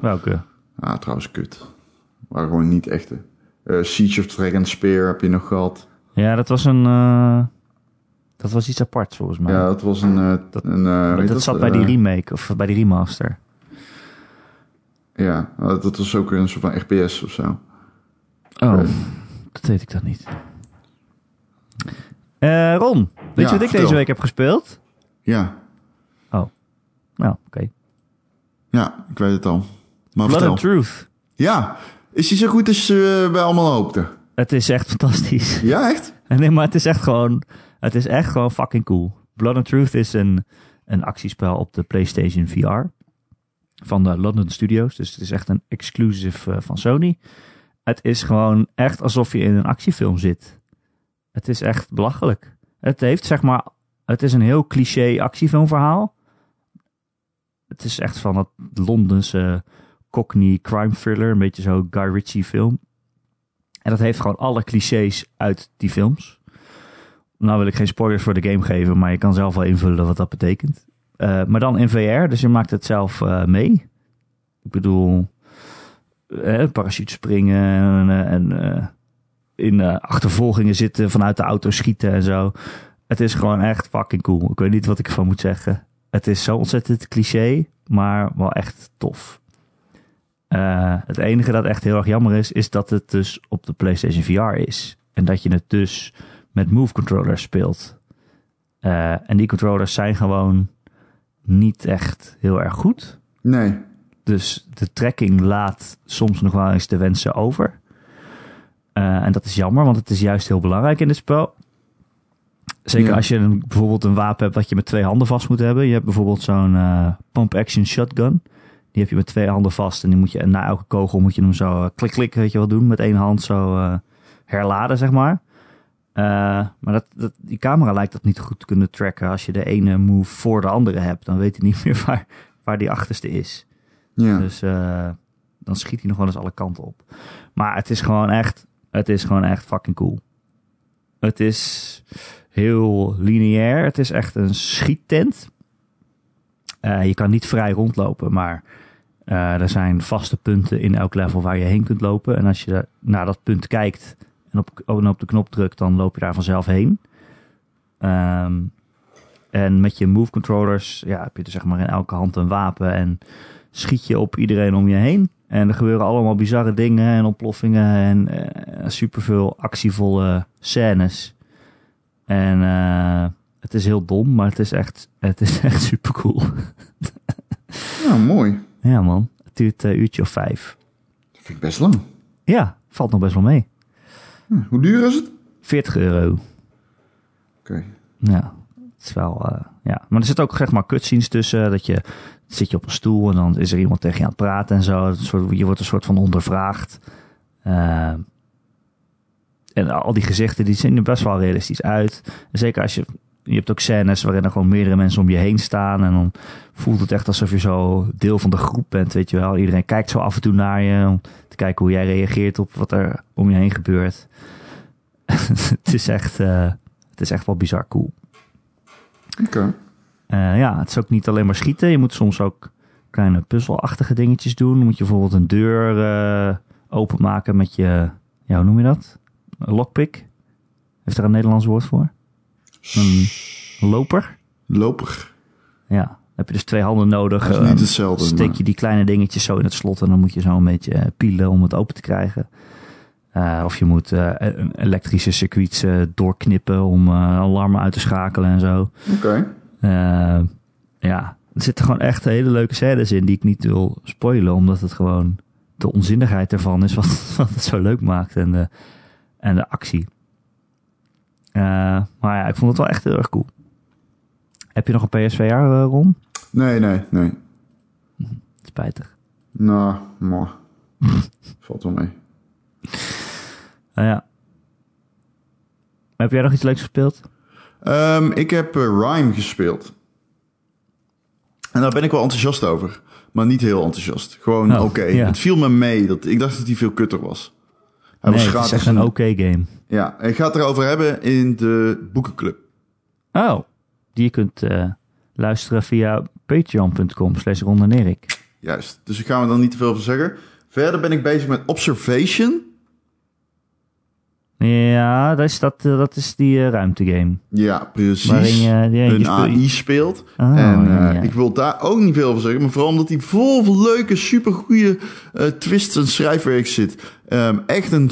Welke? Ah, trouwens kut. Waren gewoon niet echte. Eh, Siege of Dragon Spear heb je nog gehad. Ja, dat was een... eh, dat was iets apart volgens mij. Ja, dat was een... eh, Dat- een dat, zat bij die remake of bij die remaster. Ja, dat was ook een soort van FPS of zo. Oh, dat weet ik dan niet. Eh, Ron, weet Ja, je wat ik vertel. deze week heb gespeeld? Ja, Nou, oké. ja, ik weet het al. Maar Blood and Truth. Ja, is die zo goed als eh, wij allemaal hoopten? Het is echt fantastisch. Ja, echt? Nee, maar het is echt gewoon, het is echt gewoon fucking cool. Blood and Truth is een, een actiespel op de PlayStation VR van de London Studios. Dus het is echt een exclusive eh, van Sony. Het is gewoon echt alsof je in een actiefilm zit. Het is echt belachelijk. Het heeft zeg maar, het is een heel cliché actiefilmverhaal. Het is echt van het Londense Cockney crime thriller, een beetje zo Guy Ritchie film. En dat heeft gewoon alle clichés uit die films. Nou wil ik geen spoilers voor de game geven, maar je kan zelf wel invullen wat dat betekent. Eh, maar dan in VR, dus je maakt het zelf eh, mee. Ik bedoel, eh, parachute springen en, eh, in achtervolgingen zitten, vanuit de auto schieten en zo. Het is gewoon echt fucking cool. Ik weet niet wat ik ervan moet zeggen. Het is zo ontzettend cliché, maar wel echt tof. Eh, het enige dat echt heel erg jammer is, is dat het dus op de PlayStation VR is. En dat je het dus met Move controllers speelt. Eh, en die controllers zijn gewoon niet echt heel erg goed. Nee. Dus de tracking laat soms nog wel eens de wensen over. Eh, en dat is jammer, want het is juist heel belangrijk in dit spel. Zeker Ja. als je een, bijvoorbeeld een wapen hebt dat je met twee handen vast moet hebben. Je hebt bijvoorbeeld zo'n eh, pump-action shotgun. Die heb je met twee handen vast. En die moet je na elke kogel moet je hem zo eh, klik klik weet je wel doen. Met één hand zo eh, herladen, zeg maar. Maar dat, dat, die camera lijkt dat niet goed te kunnen tracken. Als je de ene move voor de andere hebt, dan weet hij niet meer waar, waar die achterste is. Ja. Dus dan schiet hij nog wel eens alle kanten op. Maar het is gewoon echt, het is gewoon echt fucking cool. Het is heel lineair. Het is echt een schiettent. Eh, je kan niet vrij rondlopen, maar eh, er zijn vaste punten in elk level waar je heen kunt lopen. En als je naar dat punt kijkt en op, en op de knop drukt, dan loop je daar vanzelf heen. Ehm, en met je move controllers ja, heb je er zeg maar in elke hand een wapen en schiet je op iedereen om je heen. En er gebeuren allemaal bizarre dingen en ontploffingen en eh, superveel actievolle scènes. En eh, het is heel dom, maar het is echt, het is echt super cool. ja, mooi. ja man, het duurt een uurtje of vijf. Dat vind ik best lang. Ja, valt nog best wel mee. Hm, Hoe duur is het? 40 euro. Oké. Ja, het is wel, eh, ja. Maar er zit ook zeg maar cutscenes tussen. Dat je, zit je op een stoel en dan is er iemand tegen je aan het praten en zo. Soort, je wordt een soort van ondervraagd. Eh, en al die gezichten die zien er best wel realistisch uit. Zeker als je, je hebt ook scènes waarin er gewoon meerdere mensen om je heen staan. En dan voelt het echt alsof je zo deel van de groep bent, weet je wel. Iedereen kijkt zo af en toe naar je om te kijken hoe jij reageert op wat er om je heen gebeurt. het is echt, eh, het is echt wel bizar cool. Oké. Eh, ja, het is ook niet alleen maar schieten. Je moet soms ook kleine puzzelachtige dingetjes doen. Dan moet je bijvoorbeeld een deur eh, openmaken met je, ja, hoe noem je dat? Lockpick. Heeft er een Nederlands woord voor? Een loper? Loper. Ja, dan heb je dus twee handen nodig. Dat is niet hetzelfde. steek maar- je die kleine dingetjes zo in het slot en dan moet je zo een beetje eh, pielen om het open te krijgen. Eh, of je moet een elektrische circuits doorknippen om alarmen uit te schakelen en zo. Oké. Ja, er zitten gewoon echt hele leuke scènes in die ik niet wil spoilen, omdat het gewoon de onzinnigheid ervan is wat, wat het zo leuk maakt en en de actie. Eh, maar ja, ik vond het wel echt heel erg cool. Heb je nog een PSVR, eh, Ron? Nee, nee, nee. Spijtig. Nou, maar. Valt wel mee. Nou ja. Heb jij nog iets leuks gespeeld? Ehm, ik heb eh, Rhyme gespeeld. En daar ben ik wel enthousiast over. Maar niet heel enthousiast. Gewoon Oh, oké. Het viel me mee. Dat, ik dacht dat hij veel kutter was. Hij nee, was het is echt een oké game. Ja, ik ga het erover hebben in de boekenclub. Oh, die je kunt eh, luisteren via patreon.com slash Ron en Erik. Juist. Dus ik ga er dan niet te veel van zeggen. Verder ben ik bezig met Observation. Ja, dat is, dat, eh, dat is die eh, ruimtegame. Ja, precies. Waarin je een speelt- AI speelt. Oh, en ja, ja. ik wil daar ook niet veel van zeggen. Maar vooral omdat hij vol van leuke, supergoeie twists en schrijfwerk zit. Ehm, echt een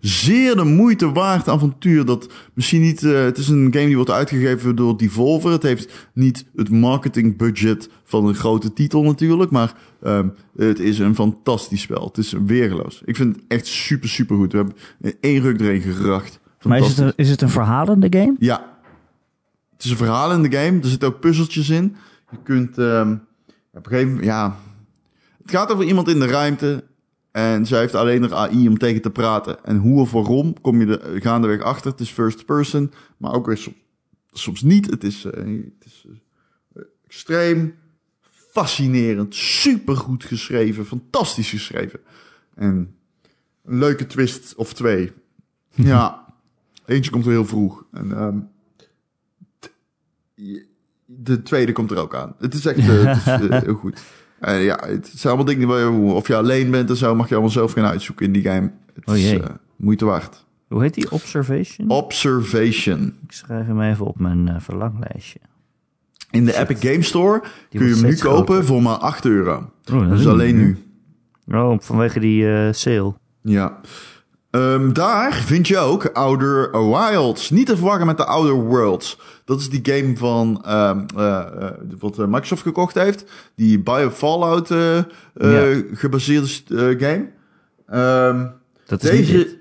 zeer de moeite waard avontuur. Dat misschien niet... eh, het is een game die wordt uitgegeven door Devolver. Het heeft niet het marketingbudget van een grote titel natuurlijk. Maar ehm, het is een fantastisch spel. Het is weergeloos. Ik vind het echt super, super goed. We hebben één ruk erin geracht. Maar is het, een, is het een verhalende game? Ja. Het is een verhaal in de game. Er zitten ook puzzeltjes in. Je kunt ehm, op een gegeven moment... Ja, het gaat over iemand in de ruimte. En zij heeft alleen haar AI om tegen te praten. En hoe of waarom kom je er gaandeweg achter. Het is first person. Maar ook weer soms, soms niet. Het is, eh, het is eh, extreem fascinerend. Supergoed geschreven. Fantastisch geschreven. En een leuke twist of twee. Ja. Eentje komt er heel vroeg. En ehm, de tweede komt er ook aan. Het is echt het is, eh, heel goed. Eh, ja, het zijn allemaal dingen waar je, of je alleen bent en zo, mag je allemaal zelf gaan uitzoeken in die game. Het Oh is eh, moeite waard. Hoe heet die? Observation? Observation. Ik schrijf hem even op mijn eh, verlanglijstje. In de Epic Game Store kun je hem nu kopen voor maar 8 euro. Oh, dat Dus alleen nu. Oh, vanwege die sale. Ja. Ehm, daar vind je ook Outer Wilds. Niet te verwarren met de Outer Worlds. Dat is die game van ehm, eh, eh, wat eh, Microsoft gekocht heeft. Die Bio Fallout Ja. gebaseerde game. Ehm, Dat is niet dit. deze.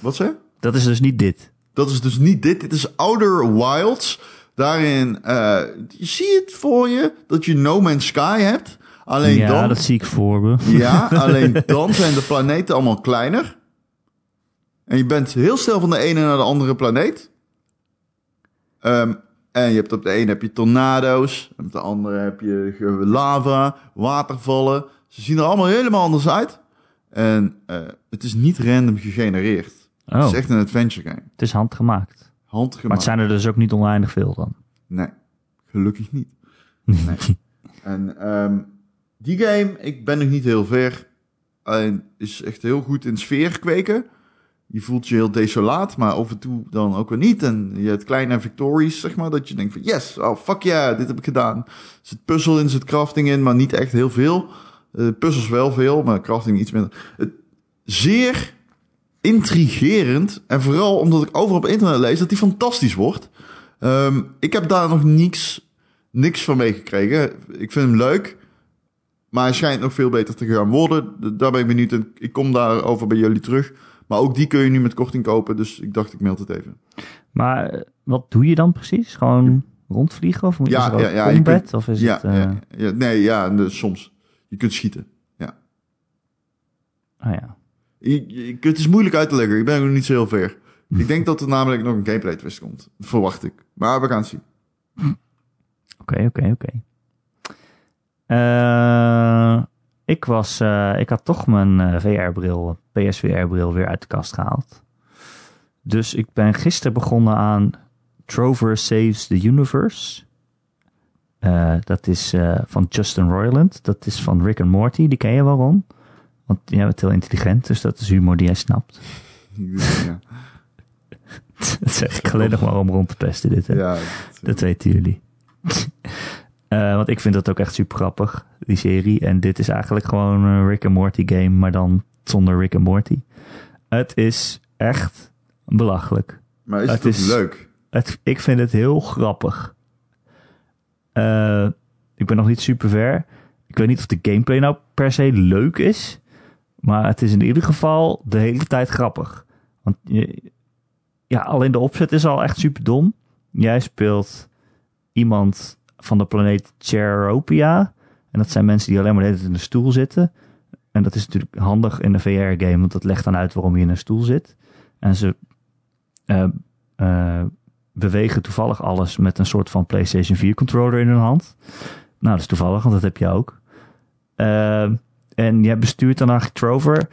Wat zei? je? Dat is dus niet dit. Dat is dus niet dit. Dit is Outer Wilds. Daarin eh, je het voor je dat je No Man's Sky hebt. Alleen ja, dan. dat zie ik voor me. Ja, alleen dan zijn de planeten allemaal kleiner. En je bent heel snel van de ene naar de andere planeet. Ehm, en je hebt op de ene heb je tornado's. En op de andere heb je lava, watervallen. Ze zien er allemaal helemaal anders uit. En eh, het is niet random gegenereerd. Het Oh, is echt een adventure game. het is handgemaakt. Maar Handgemaakt. het zijn er dus ook niet oneindig veel dan. Nee, gelukkig niet. Nee. en ehm, die game, ik ben nog niet heel ver. Alleen is echt heel goed in sfeer kweken. Je voelt je heel desolaat, maar af en toe dan ook weer niet. En je hebt kleine victories, zeg maar, dat je denkt van yes, oh fuck yeah, dit heb ik gedaan. Er zit puzzel in, zit crafting in, maar niet echt heel veel. Eh puzzels wel veel, maar crafting iets minder. Het, zeer intrigerend. En vooral omdat ik overal op internet lees dat die fantastisch wordt. Ehm, ik heb daar nog niks, niks van meegekregen. Ik vind hem leuk. Maar hij schijnt nog veel beter te gaan worden. Daar ben ik benieuwd. En ik kom daarover bij jullie terug. Maar ook die kun je nu met korting kopen. Dus ik dacht, ik meld het even. Maar eh, wat doe je dan precies? Gewoon rondvliegen? Of moet Ja, ook ja, ja, je combat? kunt- of is ja, het... eh, ja, ja, nee, ja, soms. Je kunt schieten. Ah ja. Je- je- het is moeilijk uit te leggen. Ik ben nog niet zo heel ver. Ik denk dat er namelijk nog een gameplay twist komt. Verwacht ik. Maar we gaan het zien. Oké, oké, oké. Eh, ik was... eh, ik had toch mijn eh, VR-bril, PSVR-bril weer uit de kast gehaald. Dus ik ben gisteren begonnen aan Trover Saves the Universe. Eh, dat is van Justin Roiland. Dat is van Rick and Morty. Die ken je wel, Ron? Want jij bent heel intelligent, dus dat is humor die jij snapt. Ja, dat zeg ik alleen nog maar om rond te pesten dit, hè? ja, Dat weten jullie. Eh, want ik vind dat ook echt super grappig, die serie. En dit is eigenlijk gewoon een Rick and Morty game, maar dan zonder Rick and Morty. Het is echt belachelijk. Maar is het, Het ook is- leuk? Het, ik vind het heel grappig. Eh, ik ben nog niet super ver. Ik weet niet of de gameplay nou per se leuk is. Maar het is in ieder geval de hele tijd grappig. Want je, ja, alleen de opzet is al echt super dom. Jij speelt iemand van de planeet Cheropia. En dat zijn mensen die alleen maar de in een stoel zitten. En dat is natuurlijk handig in een VR-game, want dat legt dan uit waarom je in een stoel zit. En ze eh, eh, bewegen toevallig alles met een soort van PlayStation 4 controller in hun hand. Nou, dat is toevallig, want dat heb je ook. Ehm, en jij bestuurt dan eigenlijk Trover.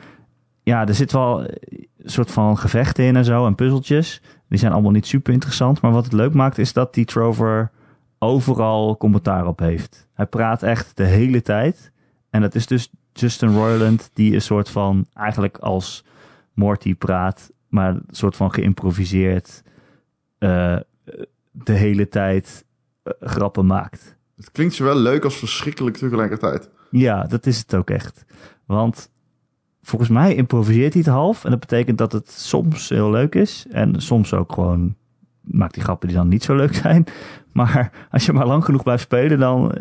Ja, er zit wel een soort van gevechten in en zo en puzzeltjes. Die zijn allemaal niet super interessant. Maar wat het leuk maakt is dat die Trover overal commentaar op heeft. Hij praat echt de hele tijd. En dat is dus Justin Roiland die een soort van eigenlijk als Morty praat, maar een soort van geïmproviseerd eh, de hele tijd eh, grappen maakt. Het klinkt zowel leuk als verschrikkelijk tegelijkertijd. Ja, dat is het ook echt. Want volgens mij improviseert hij het half. En dat betekent dat het soms heel leuk is. En soms ook gewoon maakt hij grappen die dan niet zo leuk zijn. Maar als je maar lang genoeg blijft spelen, dan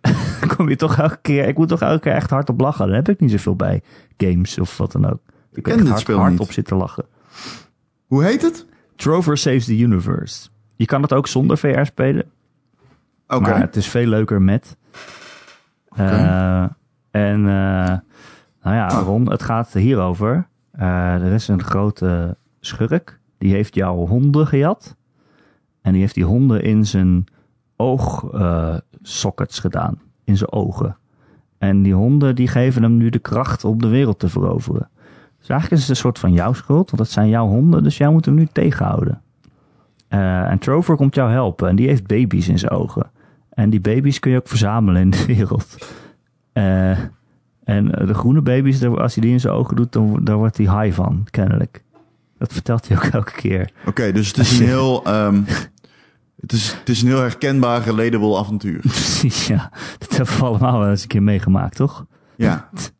eh, kom je toch elke keer... Ik moet toch elke keer echt hard op lachen. Dan heb ik niet zoveel bij games of wat dan ook. Ik ken echt dit hard, spel hard niet. op zitten lachen. Hoe heet het? Trover Saves the Universe. Je kan het ook zonder VR spelen. Oké. Maar het is veel leuker met. Eh, en eh, nou ja, Ah. Ron, het gaat hierover. Eh, er is een grote schurk. Die heeft jouw honden gejat. En die heeft die honden in zijn oogsockets gedaan. In zijn ogen. En die honden die geven hem nu de kracht om de wereld te veroveren. Dus eigenlijk is het een soort van jouw schuld. Want dat zijn jouw honden. Dus jij moet hem nu tegenhouden. Eh, en Trover komt jou helpen. En die heeft baby's in zijn ogen. En die baby's kun je ook verzamelen in de wereld. Eh, en de groene baby's, als hij die in zijn ogen doet, dan, dan wordt hij high van, kennelijk. Dat vertelt hij ook elke keer. Oké, dus het is een heel... ehm, het, is, het is een heel herkenbaar, relatable avontuur. Precies, ja. Dat hebben we allemaal wel eens een keer meegemaakt, toch? Ja.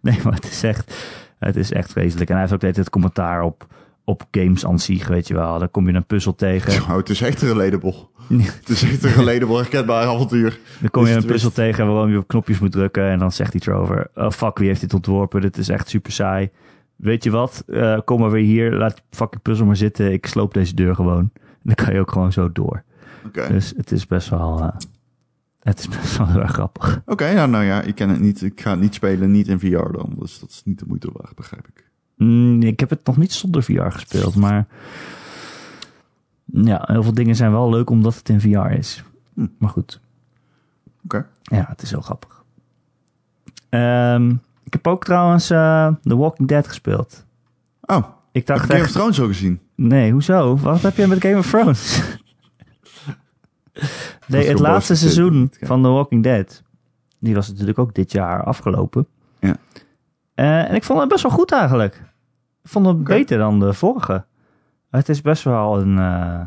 Nee, maar het is echt, het is echt vreselijk. En hij heeft ook tijd commentaar op, op games aan zich, weet je wel. Dan kom je een puzzel tegen. Oh, het is echt relatable. Het is echt een relatable, herkenbaar avontuur. Dan kom je een het puzzel tegen waarom je op knopjes moet drukken. En dan zegt die Trover, oh fuck, wie heeft dit ontworpen? Dit is echt super saai. Weet je wat? Eh, kom maar weer hier. Laat fucking puzzel maar zitten. Ik sloop deze deur gewoon. En dan kan je ook gewoon zo door. Dus het is best wel... eh, het is best wel heel erg grappig. Oké, nou, nou ja, ik ken het niet. Ik ga het niet spelen, niet in VR dan. Dus dat is niet de moeite waard, begrijp ik. Mm, ik heb het nog niet zonder VR gespeeld, maar... Ja, heel veel dingen zijn wel leuk omdat het in VR is. Hm. Maar goed. Oké. Ja, het is heel grappig. Ehm, ik heb ook trouwens eh, The Walking Dead gespeeld. Oh, Ik heb dacht je Game of. Thrones zo gezien? Nee, hoezo? Wat heb je met Game of Thrones? nee, het laatste seizoen van The Walking Dead. Die was natuurlijk ook dit jaar afgelopen. Ja. Eh, en ik vond het best wel goed eigenlijk. Ik vond het beter dan de vorige. Het is best wel een... eh,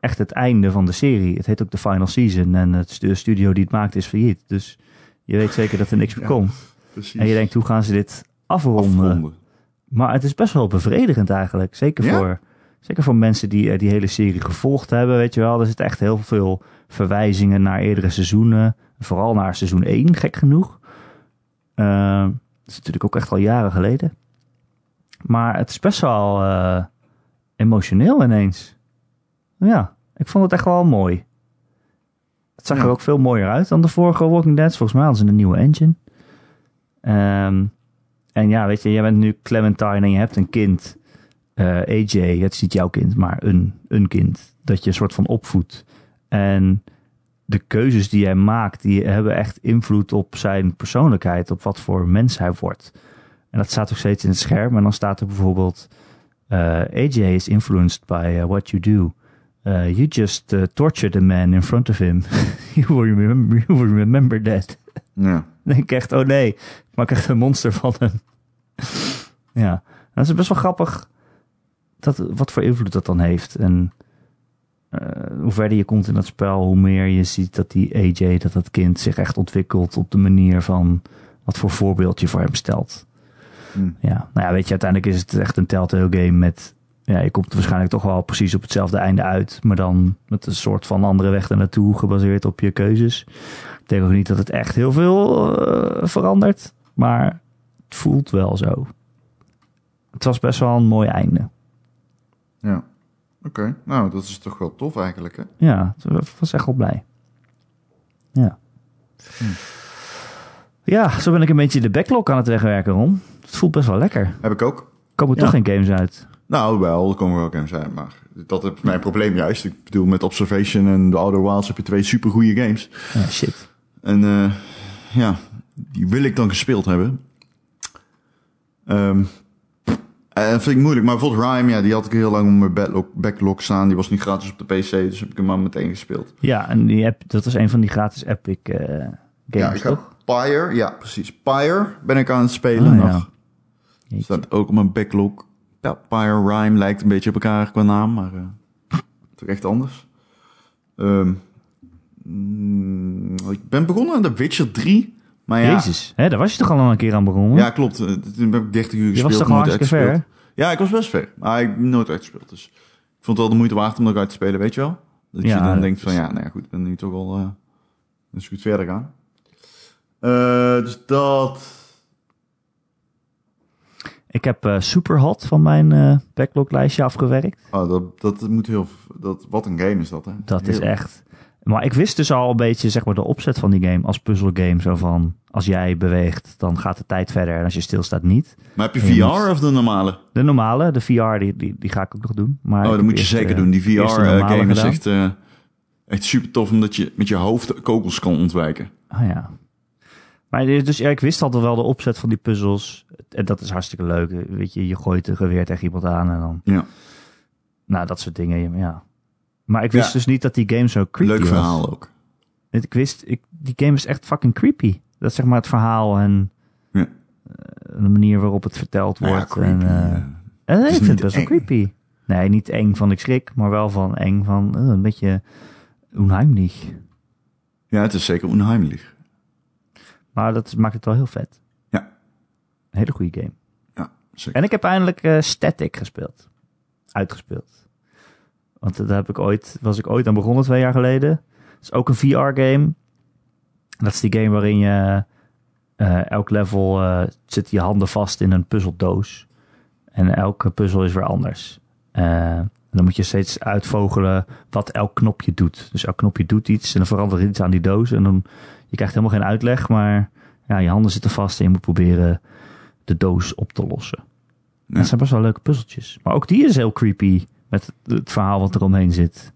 echt het einde van de serie. Het heet ook de final season. En het, de studio die het maakt is failliet. Dus je weet zeker dat er niks meer Ja. komt. Precies. En je denkt, hoe gaan ze dit afronden? Afronden. Maar het is best wel bevredigend eigenlijk. Zeker, Ja? voor, zeker voor mensen die eh, die hele serie gevolgd hebben. Weet je wel, er zit echt heel veel verwijzingen naar eerdere seizoenen. Vooral naar seizoen 1, gek genoeg. Eh, dat is natuurlijk ook echt al jaren geleden. Maar het is best wel eh, emotioneel ineens. Ja, ik vond het echt wel mooi. Het zag Ja. er ook veel mooier uit dan de vorige Walking Dead. Volgens mij hadden ze een nieuwe engine. Ehm, en ja, weet je, jij bent nu Clementine en je hebt een kind. Eh, AJ, het is niet jouw kind, maar een, een kind. Dat je een soort van opvoedt. En de keuzes die hij maakt, die hebben echt invloed op zijn persoonlijkheid. Op wat voor mens hij wordt. En dat staat ook steeds in het scherm. En dan staat er bijvoorbeeld... eh, AJ is influenced by uh, what you do. Uh, you just tortured a man in front of him. you, will remember, you will remember that. Ja. Dan denk ik echt, oh nee, ik maak echt een monster van hem. ja, dat is best wel grappig dat, wat voor invloed dat dan heeft. En eh, hoe verder je komt in dat spel, hoe meer je ziet dat die AJ, dat dat kind zich echt ontwikkelt op de manier van wat voor voorbeeld je voor hem stelt. Hm. Ja, nou ja, weet je, uiteindelijk is het echt een telltale game met, ja, je komt waarschijnlijk toch wel precies op hetzelfde einde uit, maar dan met een soort van andere weg naartoe gebaseerd op je keuzes. Ik denk ook niet dat het echt heel veel eh, verandert, maar het voelt wel zo. Het was best wel een mooi einde. Ja. Oké, nou, dat is toch wel tof eigenlijk, hè? Ja, het was echt wel blij. Ja. Ja, zo ben ik een beetje de backlog aan het wegwerken, Ron. Het voelt best wel lekker. Heb ik ook. Er komen Ja. toch geen games uit. Nou, wel, er komen wel games uit, maar dat is mijn probleem juist. Ik bedoel, met Observation en The Outer Wilds heb je twee supergoeie games. Ja, shit. En eh, ja, die wil ik dan gespeeld hebben. Ehm, Dat vind ik moeilijk. Maar bijvoorbeeld Rime, ja, die had ik heel lang op mijn backlog, backlog staan. Die was niet gratis op de PC, dus heb ik hem maar meteen gespeeld. Ja, en die app, dat is een van die gratis Epic ja, games, ik toch? Pyre, ja precies. Pyre ben ik aan het spelen Oh, ja. nog. Staat ook op mijn backlog. Ja, Pyre, Rime lijkt een beetje op elkaar qua naam, maar eh, toch echt anders. Ehm, mm, ik ben begonnen aan The Witcher 3. Maar ja, Jezus, hè, daar was je toch al een keer aan begonnen? ja klopt. Eh, Toen heb ik 30 uur je gespeeld. was toch hartstikke ver? Ja, ik was best ver. Maar ik heb nooit uitgespeeld. Dus ik vond het wel de moeite waard om nog uit te spelen, weet je wel? Dat Ja, je dan dat denkt is- van, ja, nou ja, goed, ik ben nu toch al... eh dus goed verder gaan. Eh, dus dat... Ik heb eh, Superhot van mijn eh backloglijstje afgewerkt. Oh, dat, dat moet heel... Dat, wat een game is dat, hè? Dat is echt... Maar ik wist dus al een beetje zeg maar, de opzet van die game als puzzelgame. Zo van, als jij beweegt, dan gaat de tijd verder. En als je stilstaat, niet. Maar heb je Je VR moet- of de normale? De normale, de VR, die, die, die ga ik ook nog doen. Maar Oh, dat moet je eerst, zeker eh, doen. Die VR-game is gedaan. echt, eh, echt super tof, omdat je met je hoofd kogels kan ontwijken. Ah ja. Maar dit- dus ja, ik wist al wel de opzet van die puzzels. En dat is hartstikke leuk. Weet je, je gooit een geweer tegen iemand aan en dan... Ja, Nou, dat soort dingen, ja. Maar ik wist Ja. dus niet dat die game zo creepy leuk was. verhaal ook. Ik wist, ik, die game is echt fucking creepy. Dat is zeg maar het verhaal en Ja. eh, de manier waarop het verteld Nou ja, wordt. creepy, en, eh, eh, en ik vind het best wel creepy. Nee, niet eng van ik schrik, maar wel van eng van eh, een beetje onheimlich. ja, het is zeker onheimlich. Maar dat maakt het wel heel vet. Ja. Een hele goede game. Ja, zeker. En ik heb eindelijk eh, Static gespeeld. Uitgespeeld. Want daar heb ik ooit, was ik ooit aan begonnen twee jaar geleden. Het is ook een VR-game. Dat is die game waarin je eh, elk level eh, zit je handen vast in een puzzeldoos. En elke puzzel is weer anders. Eh, en dan moet je steeds uitvogelen wat elk knopje doet. Dus elk knopje doet iets en dan verandert iets aan die doos. En dan, je krijgt helemaal geen uitleg, maar ja, je handen zitten vast en je moet proberen de doos op te lossen. Ja. Dat zijn best wel leuke puzzeltjes. Maar ook die is heel creepy met het, verhaal wat er omheen zit.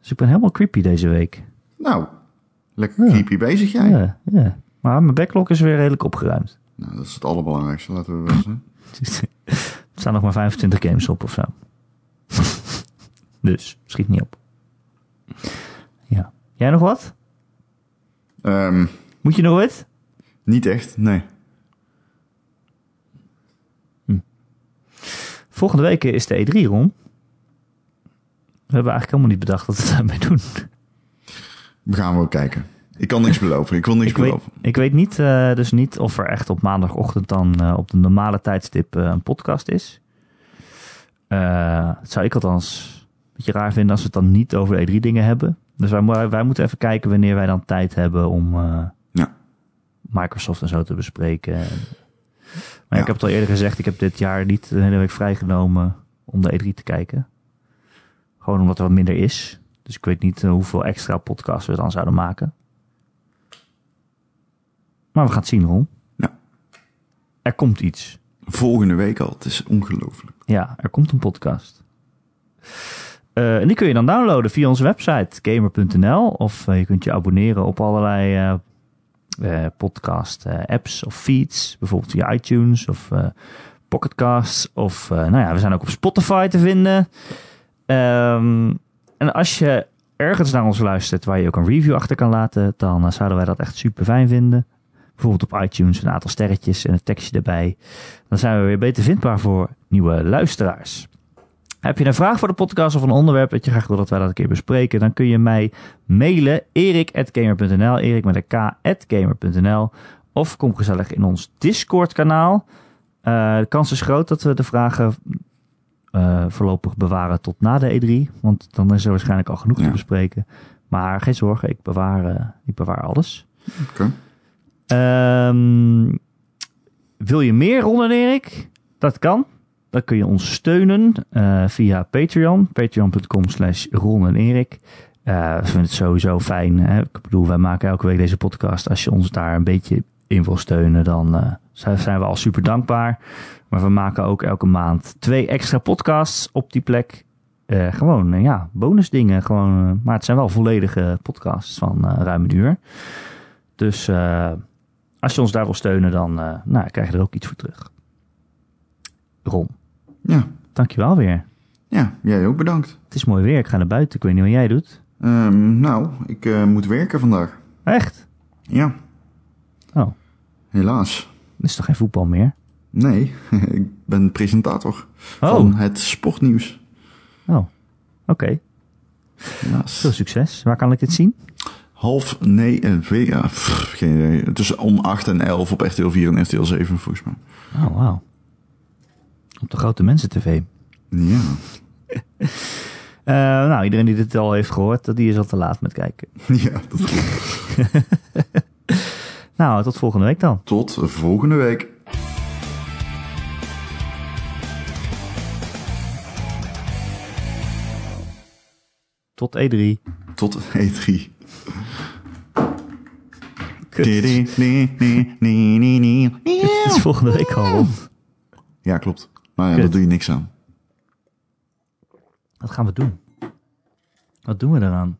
Dus ik ben helemaal creepy deze week. Nou, lekker Ja. creepy bezig jij. Ja, ja. Maar mijn backlog is weer redelijk opgeruimd. Nou, dat is het allerbelangrijkste, laten we wel zijn. er staan nog maar 25 games op of zo. dus, schiet niet op. Ja. Jij nog wat? Ehm, Moet je nog wat? niet echt, nee. Volgende week is de E3 rond. We hebben eigenlijk helemaal niet bedacht wat we daarmee doen. We gaan wel kijken. Ik kan niks beloven. Ik wil niks Ik weet, beloven. ik weet niet, eh, dus niet of er echt op maandagochtend dan eh, op de normale tijdstip eh, een podcast is. Dat zou ik althans een beetje raar vinden als we het dan niet over de E3 dingen hebben. Dus wij, wij moeten even kijken wanneer wij dan tijd hebben om Ja. Microsoft en zo te bespreken. Maar Ja. ik heb het al eerder gezegd, ik heb dit jaar niet de hele week vrijgenomen om de E3 te kijken. Gewoon omdat er wat minder is. Dus ik weet niet eh, hoeveel extra podcasts we dan zouden maken. Maar we gaan het zien, Ron. Ja. Er komt iets. Volgende week al. Het is ongelooflijk. Ja, er komt een podcast. Eh, en die kun je dan downloaden via onze website gamer.nl. Of eh, je kunt je abonneren op allerlei podcast apps of feeds. Bijvoorbeeld via iTunes of Pocketcasts. Of nou ja, we zijn ook op Spotify te vinden. Ehm, en als je ergens naar ons luistert waar je ook een review achter kan laten, dan eh, zouden wij dat echt super fijn vinden. Bijvoorbeeld op iTunes een aantal sterretjes en een tekstje erbij. Dan zijn we weer beter vindbaar voor nieuwe luisteraars. Heb je een vraag voor de podcast of een onderwerp dat je graag wil dat wij dat een keer bespreken, dan kun je mij mailen erik.gamer.nl, erik met k.gamer.nl of kom gezellig in ons Discord kanaal. Eh, de kans is groot dat we de vragen eh, voorlopig bewaren tot na de E3, want dan is er waarschijnlijk al genoeg te bespreken. Maar geen zorgen, ik bewaar, eh, ik bewaar alles. Oké. Ehm, wil je meer, Ron en Erik? Dat kan. Dan kun je ons steunen eh, via Patreon. Patreon.com slash Ron en Erik. We vinden het sowieso fijn. Hè? Ik bedoel, wij maken elke week deze podcast. Als je ons daar een beetje in wil steunen, dan eh, zijn we al super dankbaar. Maar we maken ook elke maand twee extra podcasts op die plek. Eh, gewoon, eh, ja, bonusdingen. Gewoon, maar het zijn wel volledige podcasts van ruim een uur. Dus als je ons daar wil steunen, dan nou, krijg je er ook iets voor terug. Ron, Ja, Dankjewel weer. ja, jij ook bedankt. Het is mooi weer. Ik ga naar buiten. Ik weet niet wat jij doet. Ehm, nou, ik moet werken vandaag. Echt? Ja, helaas. dat is toch geen voetbal meer? Nee, ik ben presentator Oh. van het sportnieuws. Oh, oké. Helaas. Veel succes. Waar kan ik dit zien? Half, nee, en V, ja, pff, geen idee. Tussen om 8 en 11 op RTL 4 en RTL 7 volgens mij. Oh, wauw. Op de grote mensen tv. Ja, Eh, nou, iedereen die dit al heeft gehoord, die is al te laat met kijken. ja, dat klopt. Nou, tot volgende week dan. Tot volgende week. Tot E E3. Tot E3. Kut. Dit Het is volgende week al. Ja, klopt. Maar ja, Kut. daar doe je niks aan. Wat gaan we doen? Wat doen we eraan?